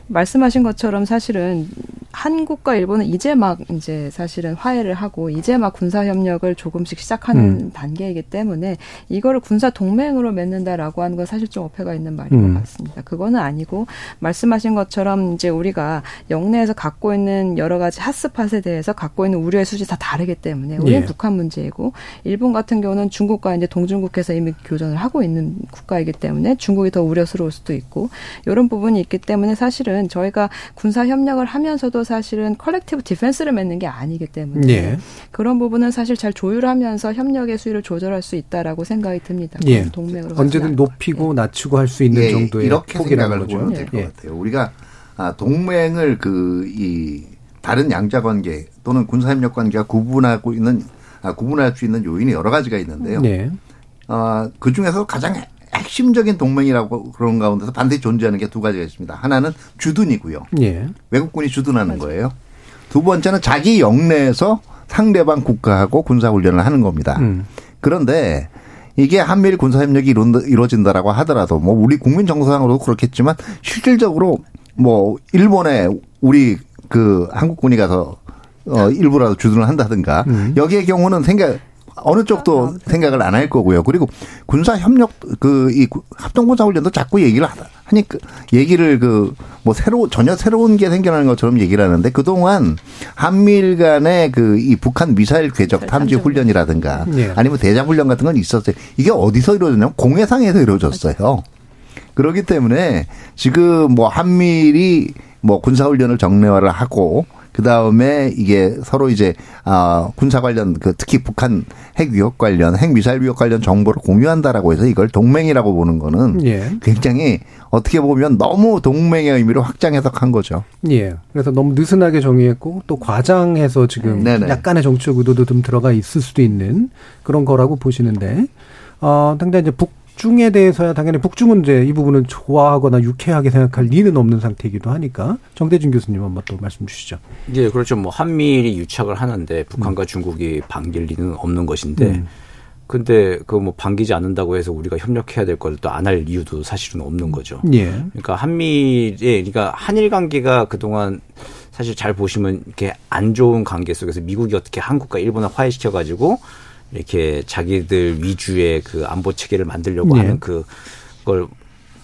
말씀하신 것처럼 사실은 한국과 일본은 이제 막 이제 사실은 화해를 하고 이제 막 군사 협력을 조금씩 시작하는 음. 단계이기 때문에 이거를 군사 동맹으로 맺는다라고 하는 건 사실 좀 어폐가 있는 말인 음. 것 같습니다. 그거는 아니고 말씀하신 것처럼 이제 우리가 영내에서 갖고 있는 여러 가지 핫스팟에 대해서 갖고 있는 우려의 수준이 다 다르기 때문에 우리는 예. 북한 문제이고 일본 같은 경우는 중국과 이제 동중국해서 이미 교전을 하고 있는 국가이기 때문에 중국이 더 우려스러울 수도 있고 이런 부분이 있기 때문에 사실은 저희가 군사 협력을 하면서도 사실은 collective defense를 맺는 게 아니기 때문에 예. 그런 부분은 사실 잘 조율하면서 협력의 수위를 조절할 수 있다라고 생각이 듭니다. 예. 동맹으로 언제든 높이고 예. 낮추고 할 수 있는 예, 정도의 이렇게 생각을 보면 될것 예. 같아요. 우리가 아, 동맹을 그 이 다른 양자 관계 또는 군사 협력 관계가 구분하고 있는 아, 구분할 수 있는 요인이 여러 가지가 있는데요. 네. 아, 그 중에서 가장 핵심적인 동맹이라고 그런 가운데서 반드시 존재하는 게 두 가지가 있습니다. 하나는 주둔이고요. 예. 외국군이 주둔하는 맞아. 거예요. 두 번째는 자기 영내에서 상대방 국가하고 군사훈련을 하는 겁니다. 음. 그런데 이게 한미일 군사협력이 이루어진다라고 하더라도 뭐 우리 국민 정서상으로도 그렇겠지만 실질적으로 뭐 일본에 우리 그 한국군이 가서 어 일부라도 주둔을 한다든가 음. 여기의 경우는 생각 어느 쪽도 아, 네. 생각을 안 할 거고요. 그리고 군사 협력 그 이 합동 군사 훈련도 자꾸 얘기를 하니까 얘기를 그 뭐 새로 전혀 새로운 게 생겨나는 것처럼 얘기를 하는데 그 동안 한미일 간의 그 이 북한 미사일 궤적 탐지 훈련이라든가 네. 아니면 대장 훈련 같은 건 있었어요. 이게 어디서 이루어졌냐면 공해상에서 이루어졌어요. 그렇기 때문에 지금 뭐 한미일이 뭐 군사 훈련을 정례화를 하고 그 다음에 이게 서로 이제 아 군사 관련 그 특히 북한 핵 위협 관련 핵 미사일 위협 관련 정보를 공유한다라고 해서 이걸 동맹이라고 보는 거는 예. 굉장히 어떻게 보면 너무 동맹의 의미로 확장 해석한 거죠. 예. 그래서 너무 느슨하게 정의했고 또 과장해서 지금 네네. 약간의 정치적 의도도 좀 들어가 있을 수도 있는 그런 거라고 보시는데 어 근데 이제 북 북중에 대해서야 당연히 북중은 이제 이 부분은 좋아하거나 유쾌하게 생각할 리는 없는 상태이기도 하니까 정대진 교수님 한번 또 말씀 주시죠. 예, 그렇죠. 뭐 한미일이 유착을 하는데 북한과 음. 중국이 반길 리는 없는 것인데 음. 근데 그 뭐 반기지 않는다고 해서 우리가 협력해야 될걸또안 할 이유도 사실은 없는 거죠. 예. 그러니까 한미의 그러니까 한일 관계가 그동안 사실 잘 보시면 이렇게 안 좋은 관계 속에서 미국이 어떻게 한국과 일본을 화해시켜 가지고 이렇게 자기들 위주의 그 안보 체계를 만들려고 네. 하는 그걸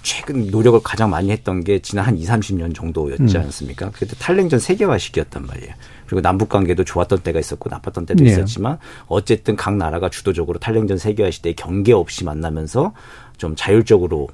최근 노력을 가장 많이 했던 게 지난 한 2, 30년 정도였지 음. 않습니까? 그때 탈냉전 세계화 시기였단 말이에요. 그리고 남북 관계도 좋았던 때가 있었고 나빴던 때도 네. 있었지만 어쨌든 각 나라가 주도적으로 탈냉전 세계화 시대에 경계 없이 만나면서 좀 자율적으로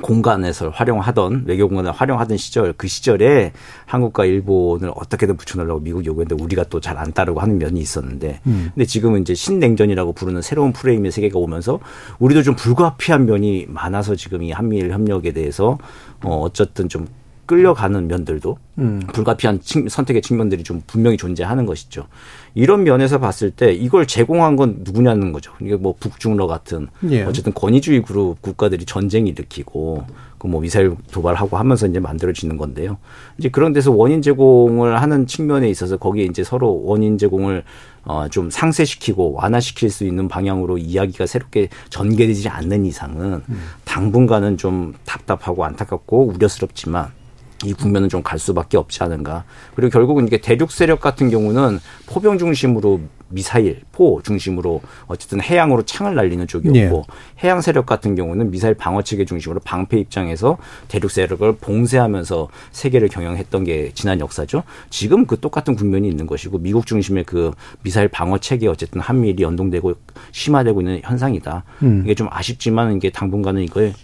공간에서 활용하던 외교 공간을 활용하던 시절 그 시절에 한국과 일본을 어떻게든 붙여놓으려고 미국 요구했는데 우리가 또 잘 안 따르고 하는 면이 있었는데 음. 근데 지금은 이제 신냉전이라고 부르는 새로운 프레임의 세계가 오면서 우리도 좀 불가피한 면이 많아서 지금 이 한미일 협력에 대해서 어 어쨌든 좀 끌려가는 면들도 음. 불가피한 선택의 측면들이 좀 분명히 존재하는 것이죠. 이런 면에서 봤을 때 이걸 제공한 건 누구냐는 거죠. 이게 뭐 북중러 같은 예. 어쨌든 권위주의 그룹 국가들이 전쟁 일으키고 그뭐 미사일 도발하고 하면서 이제 만들어지는 건데요. 이제 그런 데서 원인 제공을 하는 측면에 있어서 거기에 이제 서로 원인 제공을 어, 좀 상쇄시키고 완화시킬 수 있는 방향으로 이야기가 새롭게 전개되지 않는 이상은 음. 당분간은 좀 답답하고 안타깝고 우려스럽지만 이 국면은 좀 갈 수밖에 없지 않은가. 그리고 결국은 이게 대륙 세력 같은 경우는 포병 중심으로 미사일, 포 중심으로 어쨌든 해양으로 창을 날리는 쪽이었고 네. 해양 세력 같은 경우는 미사일 방어 체계 중심으로 방패 입장에서 대륙 세력을 봉쇄하면서 세계를 경영했던 게 지난 역사죠. 지금 그 똑같은 국면이 있는 것이고 미국 중심의 그 미사일 방어 체계 어쨌든 한미일이 연동되고 심화되고 있는 현상이다. 음. 이게 좀 아쉽지만 이게 당분간은 이걸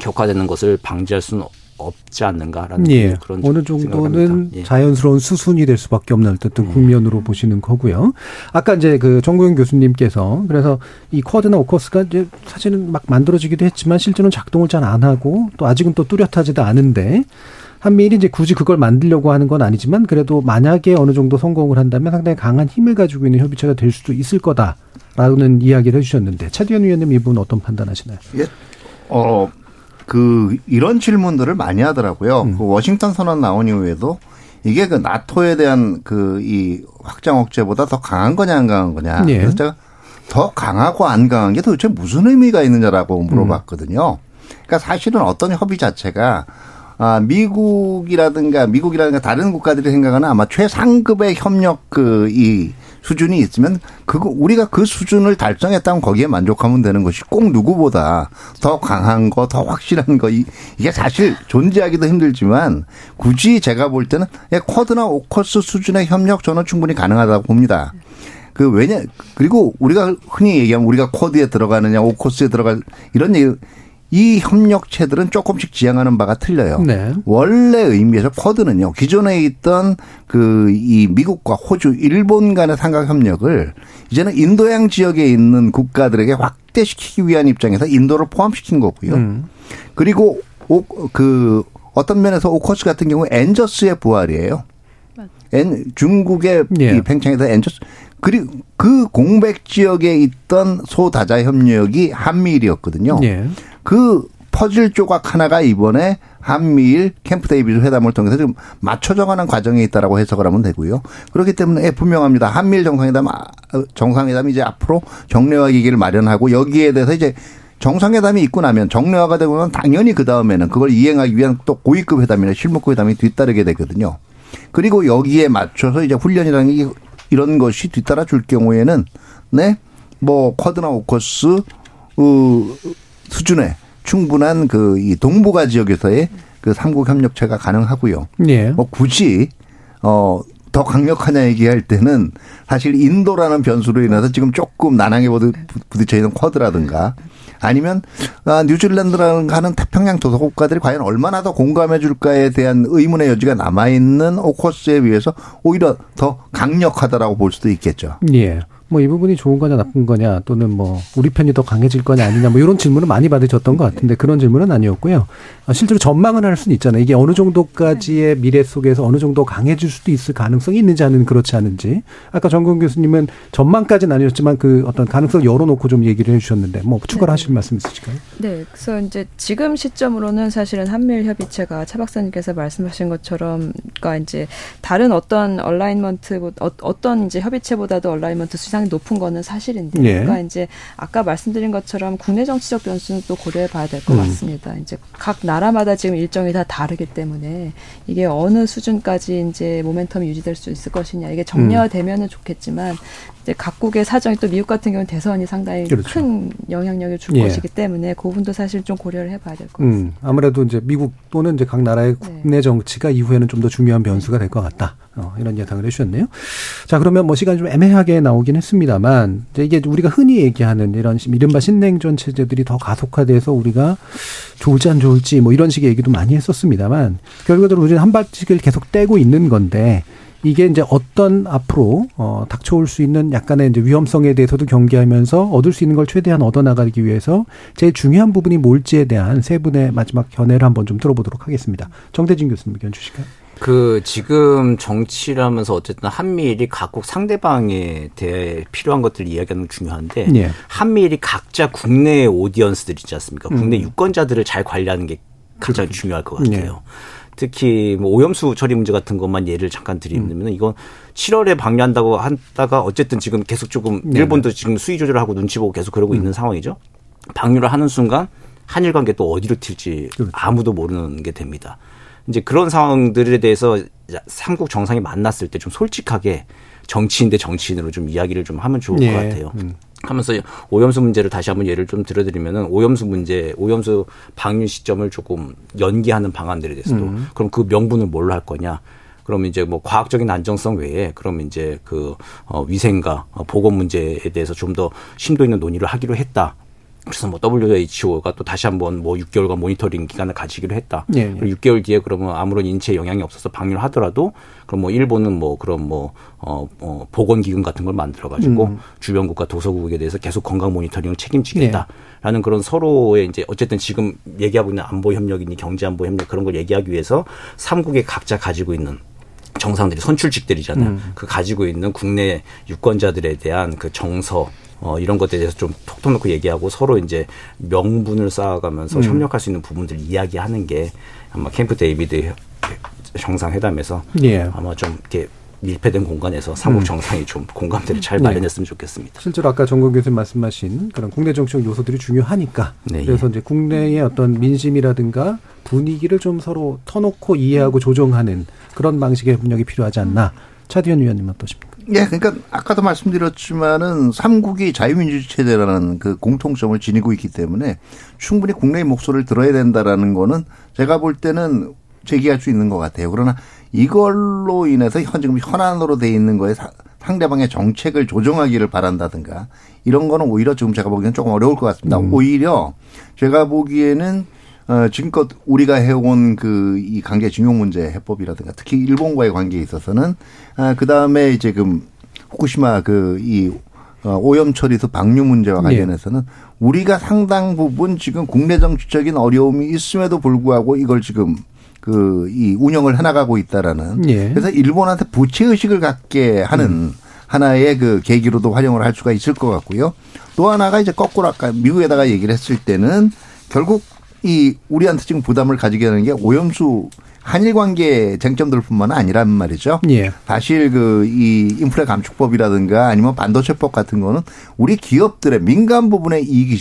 격화되는 것을 방지할 수는 없지 않는가라는 예. 그런 어느 정도는 예. 자연스러운 수순이 될 수밖에 없는 어떤 음. 국면으로 보시는 거고요. 아까 이제 그 정구영 교수님께서 그래서 이 쿼드나 오커스가 이제 사실은 막 만들어지기도 했지만 실제로는 작동을 잘 안 하고 또 아직은 또 뚜렷하지도 않은데 한미일이 이제 굳이 그걸 만들려고 하는 건 아니지만 그래도 만약에 어느 정도 성공을 한다면 상당히 강한 힘을 가지고 있는 협의체가 될 수도 있을 거다라는 이야기를 해주셨는데 차디현 위원님 이 부분 어떤 판단하시나요? 예. 어, 그 이런 질문들을 많이 하더라고요. 음. 그 워싱턴 선언 나온 이후에도 이게 그 나토에 대한 그 이 확장 억제보다 더 강한 거냐 안 강한 거냐. 예. 그래서 제가 더 강하고 안 강한 게 도대체 무슨 의미가 있느냐라고 물어봤거든요. 그러니까 사실은 어떤 협의 자체가 아, 미국이라든가 미국이라든가 다른 국가들이 생각하는 아마 최상급의 협력 그 이 수준이 있으면 그거 우리가 그 수준을 달성했다면 거기에 만족하면 되는 것이 꼭 누구보다 더 강한 거, 더 확실한 거 이게 사실 존재하기도 힘들지만 굳이 제가 볼 때는 쿼드나 오커스 수준의 협력 저는 충분히 가능하다고 봅니다. 그 왜냐 그리고 우리가 흔히 얘기하면 우리가 쿼드에 들어가느냐 오커스에 들어갈 이런 얘기 이 협력체들은 조금씩 지향하는 바가 틀려요. 네. 원래 의미에서 쿼드는요. 기존에 있던 그 이 미국과 호주, 일본 간의 삼각 협력을 이제는 인도양 지역에 있는 국가들에게 확대시키기 위한 입장에서 인도를 포함시킨 거고요. 음. 그리고 오, 그 어떤 면에서 오커스 같은 경우 엔저스의 부활이에요. 엔, 중국의 예. 이 팽창에서 엔저스 그리고 그 공백 지역에 있던 소다자 협력이 한미일이었거든요. 예. 그 퍼즐 조각 하나가 이번에 한미일 캠프 데이비드 회담을 통해서 좀 맞춰져가는 과정에 있다라고 해석을 하면 되고요. 그렇기 때문에 분명합니다. 한미일 정상회담 아, 정상회담이 이제 앞으로 정례화 기기를 마련하고 여기에 대해서 이제 정상회담이 있고 나면 정례화가 되고 나면 당연히 그 다음에는 그걸 이행하기 위한 또 고위급 회담이나 실무급 회담이 뒤따르게 되거든요. 그리고 여기에 맞춰서 이제 훈련이라는 게 이런 것이 뒤따라 줄 경우에는 네, 뭐 쿼드나 오커스 어, 수준의 충분한 그 이 동북아 지역에서의 그 삼국 협력체가 가능하고요. 예. 뭐 굳이 어. 더 강력하냐 얘기할 때는 사실 인도라는 변수로 인해서 지금 조금 난항에 부딪혀 있는 쿼드라든가 아니면 아, 뉴질랜드라는 하는 태평양 도서 국가들이 과연 얼마나 더 공감해 줄까에 대한 의문의 여지가 남아 있는 오커스에 비해서 오히려 더 강력하다라고 볼 수도 있겠죠. 예. 뭐 이 부분이 좋은 거냐 나쁜 거냐 또는 뭐 우리 편이 더 강해질 거냐 아니냐 뭐 이런 질문을 많이 받으셨던 것 같은데 그런 질문은 아니었고요. 아, 실제로 전망은 할 수는 있잖아요. 이게 어느 정도까지의 미래 속에서 어느 정도 강해질 수도 있을 가능성이 있는지 아니면 그렇지 않은지. 아까 정근 교수님은 전망까지는 아니었지만 그 어떤 가능성 열어놓고 좀 얘기를 해주셨는데 뭐 추가로 네. 하실 말씀 있으실까요? 네, 그래서 이제 지금 시점으로는 사실은 한미일 협의체가 차 박사님께서 말씀하신 것처럼 그러니까 이제 다른 어떤 얼라인먼트 어, 떤 이제 협의체보다도 얼라인먼트 수상 이 높은 거는 사실인데 예. 그러니까 이제 아까 말씀드린 것처럼 국내 정치적 변수는 또 고려해 봐야 될것 음. 같습니다. 이제 각 나라마다 지금 일정이 다 다르기 때문에 이게 어느 수준까지 이제 모멘텀이 유지될 수 있을 것이냐 이게 정리화되면은 좋겠지만 이제 각국의 사정이 또 미국 같은 경우는 대선이 상당히 그렇죠. 큰 영향력을 줄 예. 것이기 때문에 그 부분도 사실 좀 고려를 해봐야 될것 음, 같습니다. 음, 아무래도 이제 미국 또는 이제 각 나라의 네. 국내 정치가 이후에는 좀 더 중요한 변수가 될 것 같다. 어, 이런 예상을 해주셨네요. 자 그러면 뭐 시간이 좀 애매하게 나오긴 했습니다만 이제 이게 우리가 흔히 얘기하는 이런 이른바 신냉전 체제들이 더 가속화돼서 우리가 좋을지 안 좋을지 뭐 이런 식의 얘기도 많이 했었습니다만 결과적으로 우리는 한 발씩을 계속 떼고 있는 건데 이게 이제 어떤 앞으로 어 닥쳐올 수 있는 약간의 이제 위험성에 대해서도 경계하면서 얻을 수 있는 걸 최대한 얻어 나가기 위해서 제일 중요한 부분이 뭘지에 대한 세 분의 마지막 견해를 한번 좀 들어보도록 하겠습니다. 정대진 교수님 의견 주실까요? 그 지금 정치라면서 어쨌든 한미일이 각국 상대방에 대해 필요한 것들을 이야기하는 게 중요한데 예. 한미일이 각자 국내 오디언스들 있지 않습니까? 음. 국내 유권자들을 잘 관리하는 게 가장 중요할 것 같아요. 예. 특히 뭐 오염수 처리 문제 같은 것만 예를 잠깐 드리면 음. 이건 7월에 방류한다고 한다가 어쨌든 지금 계속 조금 네 일본도 지금 수위 조절을 하고 눈치 보고 계속 그러고 음. 있는 상황이죠. 방류를 하는 순간 한일 관계 또 어디로 튈지 그렇죠. 아무도 모르는 게 됩니다. 이제 그런 상황들에 대해서 삼국 정상이 만났을 때 좀 솔직하게 정치인 대 정치인으로 좀 이야기를 좀 하면 좋을 예. 것 같아요. 음. 하면서 오염수 문제를 다시 한번 예를 좀 들어드리면은 오염수 문제, 오염수 방류 시점을 조금 연기하는 방안들에 대해서도 음. 그럼 그 명분을 뭘로 할 거냐? 그럼 이제 뭐 과학적인 안정성 외에 그럼 이제 그 어, 위생과 어, 보건 문제에 대해서 좀 더 심도 있는 논의를 하기로 했다. 그래서 뭐 WHO가 또 다시 한번 뭐 6개월간 모니터링 기간을 가지기로 했다. 예, 예. 그리고 6개월 뒤에 그러면 아무런 인체 영향이 없어서 방류를 하더라도 그럼 뭐 일본은 뭐 그런 뭐 어, 어 보건 기금 같은 걸 만들어 가지고 음. 주변국과 도서국에 대해서 계속 건강 모니터링을 책임지겠다라는 예. 그런 서로의 이제 어쨌든 지금 얘기하고 있는 안보 협력이니 경제 안보 협력 그런 걸 얘기하기 위해서 삼국이 각자 가지고 있는 정상들이 선출직들이잖아요. 음. 그 가지고 있는 국내 유권자들에 대한 그 정서 어, 이런 것들에 대해서 좀 툭 터놓고 얘기하고 서로 이제 명분을 쌓아가면서 음. 협력할 수 있는 부분들 이야기하는 게 아마 캠프 데이비드 정상회담에서 예. 아마 좀 이렇게 밀폐된 공간에서 삼국 음. 정상이 음. 좀 공감대를 잘 네. 마련했으면 네. 좋겠습니다. 실제로 아까 정건 교수님 말씀하신 그런 국내 정치적 요소들이 중요하니까 네. 그래서 이제 국내의 어떤 민심이라든가 분위기를 좀 서로 터놓고 이해하고 조정하는 그런 방식의 협력이 필요하지 않나. 차디현 위원님 어떠십니까? 예, 그러니까 아까도 말씀드렸지만은 삼국이 자유민주주의 체제라는 그 공통점을 지니고 있기 때문에 충분히 국내의 목소리를 들어야 된다라는 거는 제가 볼 때는 제기할 수 있는 것 같아요. 그러나 이걸로 인해서 현 지금 현안으로 돼 있는 거에 상대방의 정책을 조정하기를 바란다든가 이런 거는 오히려 지금 제가 보기에는 조금 어려울 것 같습니다. 음. 오히려 제가 보기에는 어, 지금껏 우리가 해온 그 이 강제징용 문제 해법이라든가 특히 일본과의 관계에 있어서는 아, 그 다음에 이제 그 후쿠시마 그이 어, 오염 처리소 방류 문제와 네. 관련해서는 네. 우리가 상당 부분 지금 국내 정치적인 어려움이 있음에도 불구하고 이걸 지금 그 이 운영을 해나가고 있다라는 네. 그래서 일본한테 부채 의식을 갖게 하는 음. 하나의 그 계기로도 활용을 할 수가 있을 것 같고요. 또 하나가 이제 거꾸로 아까 미국에다가 얘기를 했을 때는 결국 이 우리한테 지금 부담을 가지게 되는 게 오염수 한일 관계 쟁점들뿐만 아니란 말이죠. 예. 사실 그 이 인플레 감축법이라든가 아니면 반도체법 같은 거는 우리 기업들의 민간 부분에 이익이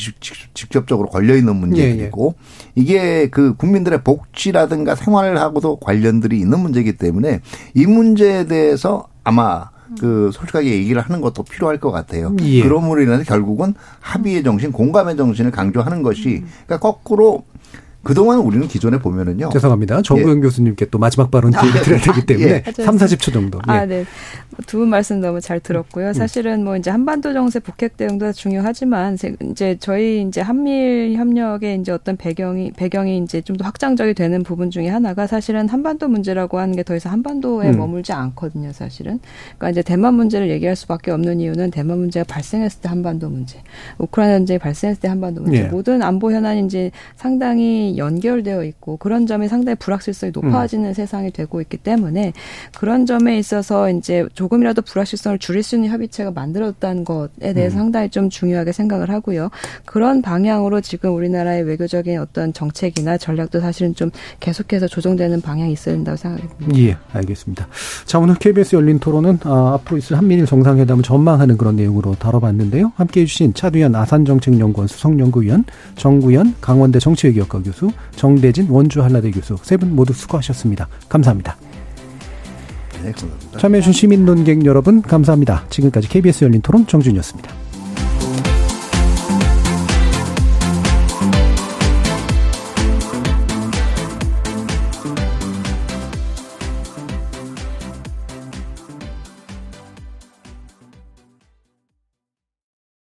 직접적으로 걸려 있는 문제이고 예, 예. 이게 그 국민들의 복지라든가 생활하고도 관련들이 있는 문제이기 때문에 이 문제에 대해서 아마 그 솔직하게 얘기를 하는 것도 필요할 것 같아요. 예. 그러므로 인해서 결국은 합의의 정신, 공감의 정신을 강조하는 것이 그러니까 거꾸로 그동안 우리는 기존에 보면은요. 죄송합니다. 정구영 예. 교수님께 또 마지막 발언 기회 드려야 되기 때문에 예. 3, 40초 정도. 예. 아, 네. 두 분 말씀 너무 잘 들었고요. 음. 사실은 뭐 이제 한반도 정세 북핵 대응도 중요하지만 이제 저희 이제 한미일 협력의 이제 어떤 배경이 배경이 이제 좀 더 확장적이 되는 부분 중에 하나가 사실은 한반도 문제라고 하는 게 더 이상 한반도에 음. 머물지 않거든요, 사실은. 그러니까 이제 대만 문제를 얘기할 수밖에 없는 이유는 대만 문제가 발생했을 때 한반도 문제, 우크라이나 전쟁이 발생했을 때 한반도 문제, 예. 모든 안보 현안이 이제 상당히 연결되어 있고 그런 점이 상당히 불확실성이 높아지는 음. 세상이 되고 있기 때문에 그런 점에 있어서 이제 조금이라도 불확실성을 줄일 수 있는 협의체가 만들어졌다는 것에 대해서 음. 상당히 좀 중요하게 생각을 하고요. 그런 방향으로 지금 우리나라의 외교적인 어떤 정책이나 전략도 사실은 좀 계속해서 조정되는 방향이 있어야 된다고 생각합니다. 예, 알겠습니다. 자, 오늘 KBS 열린 토론은 아, 앞으로 있을 한미일 정상회담을 전망하는 그런 내용으로 다뤄봤는데요. 함께 해 주신 차두현 아산정책연구원 수석연구위원, 정구현 강원대 정치외교학과 교수, 정대진 원주 한라대 교수 세 분 모두 수고하셨습니다. 감사합니다. 네, 감사합니다. 참여해주신 시민 논객 여러분 감사합니다. 지금까지 KBS 열린 토론 정준이었습니다.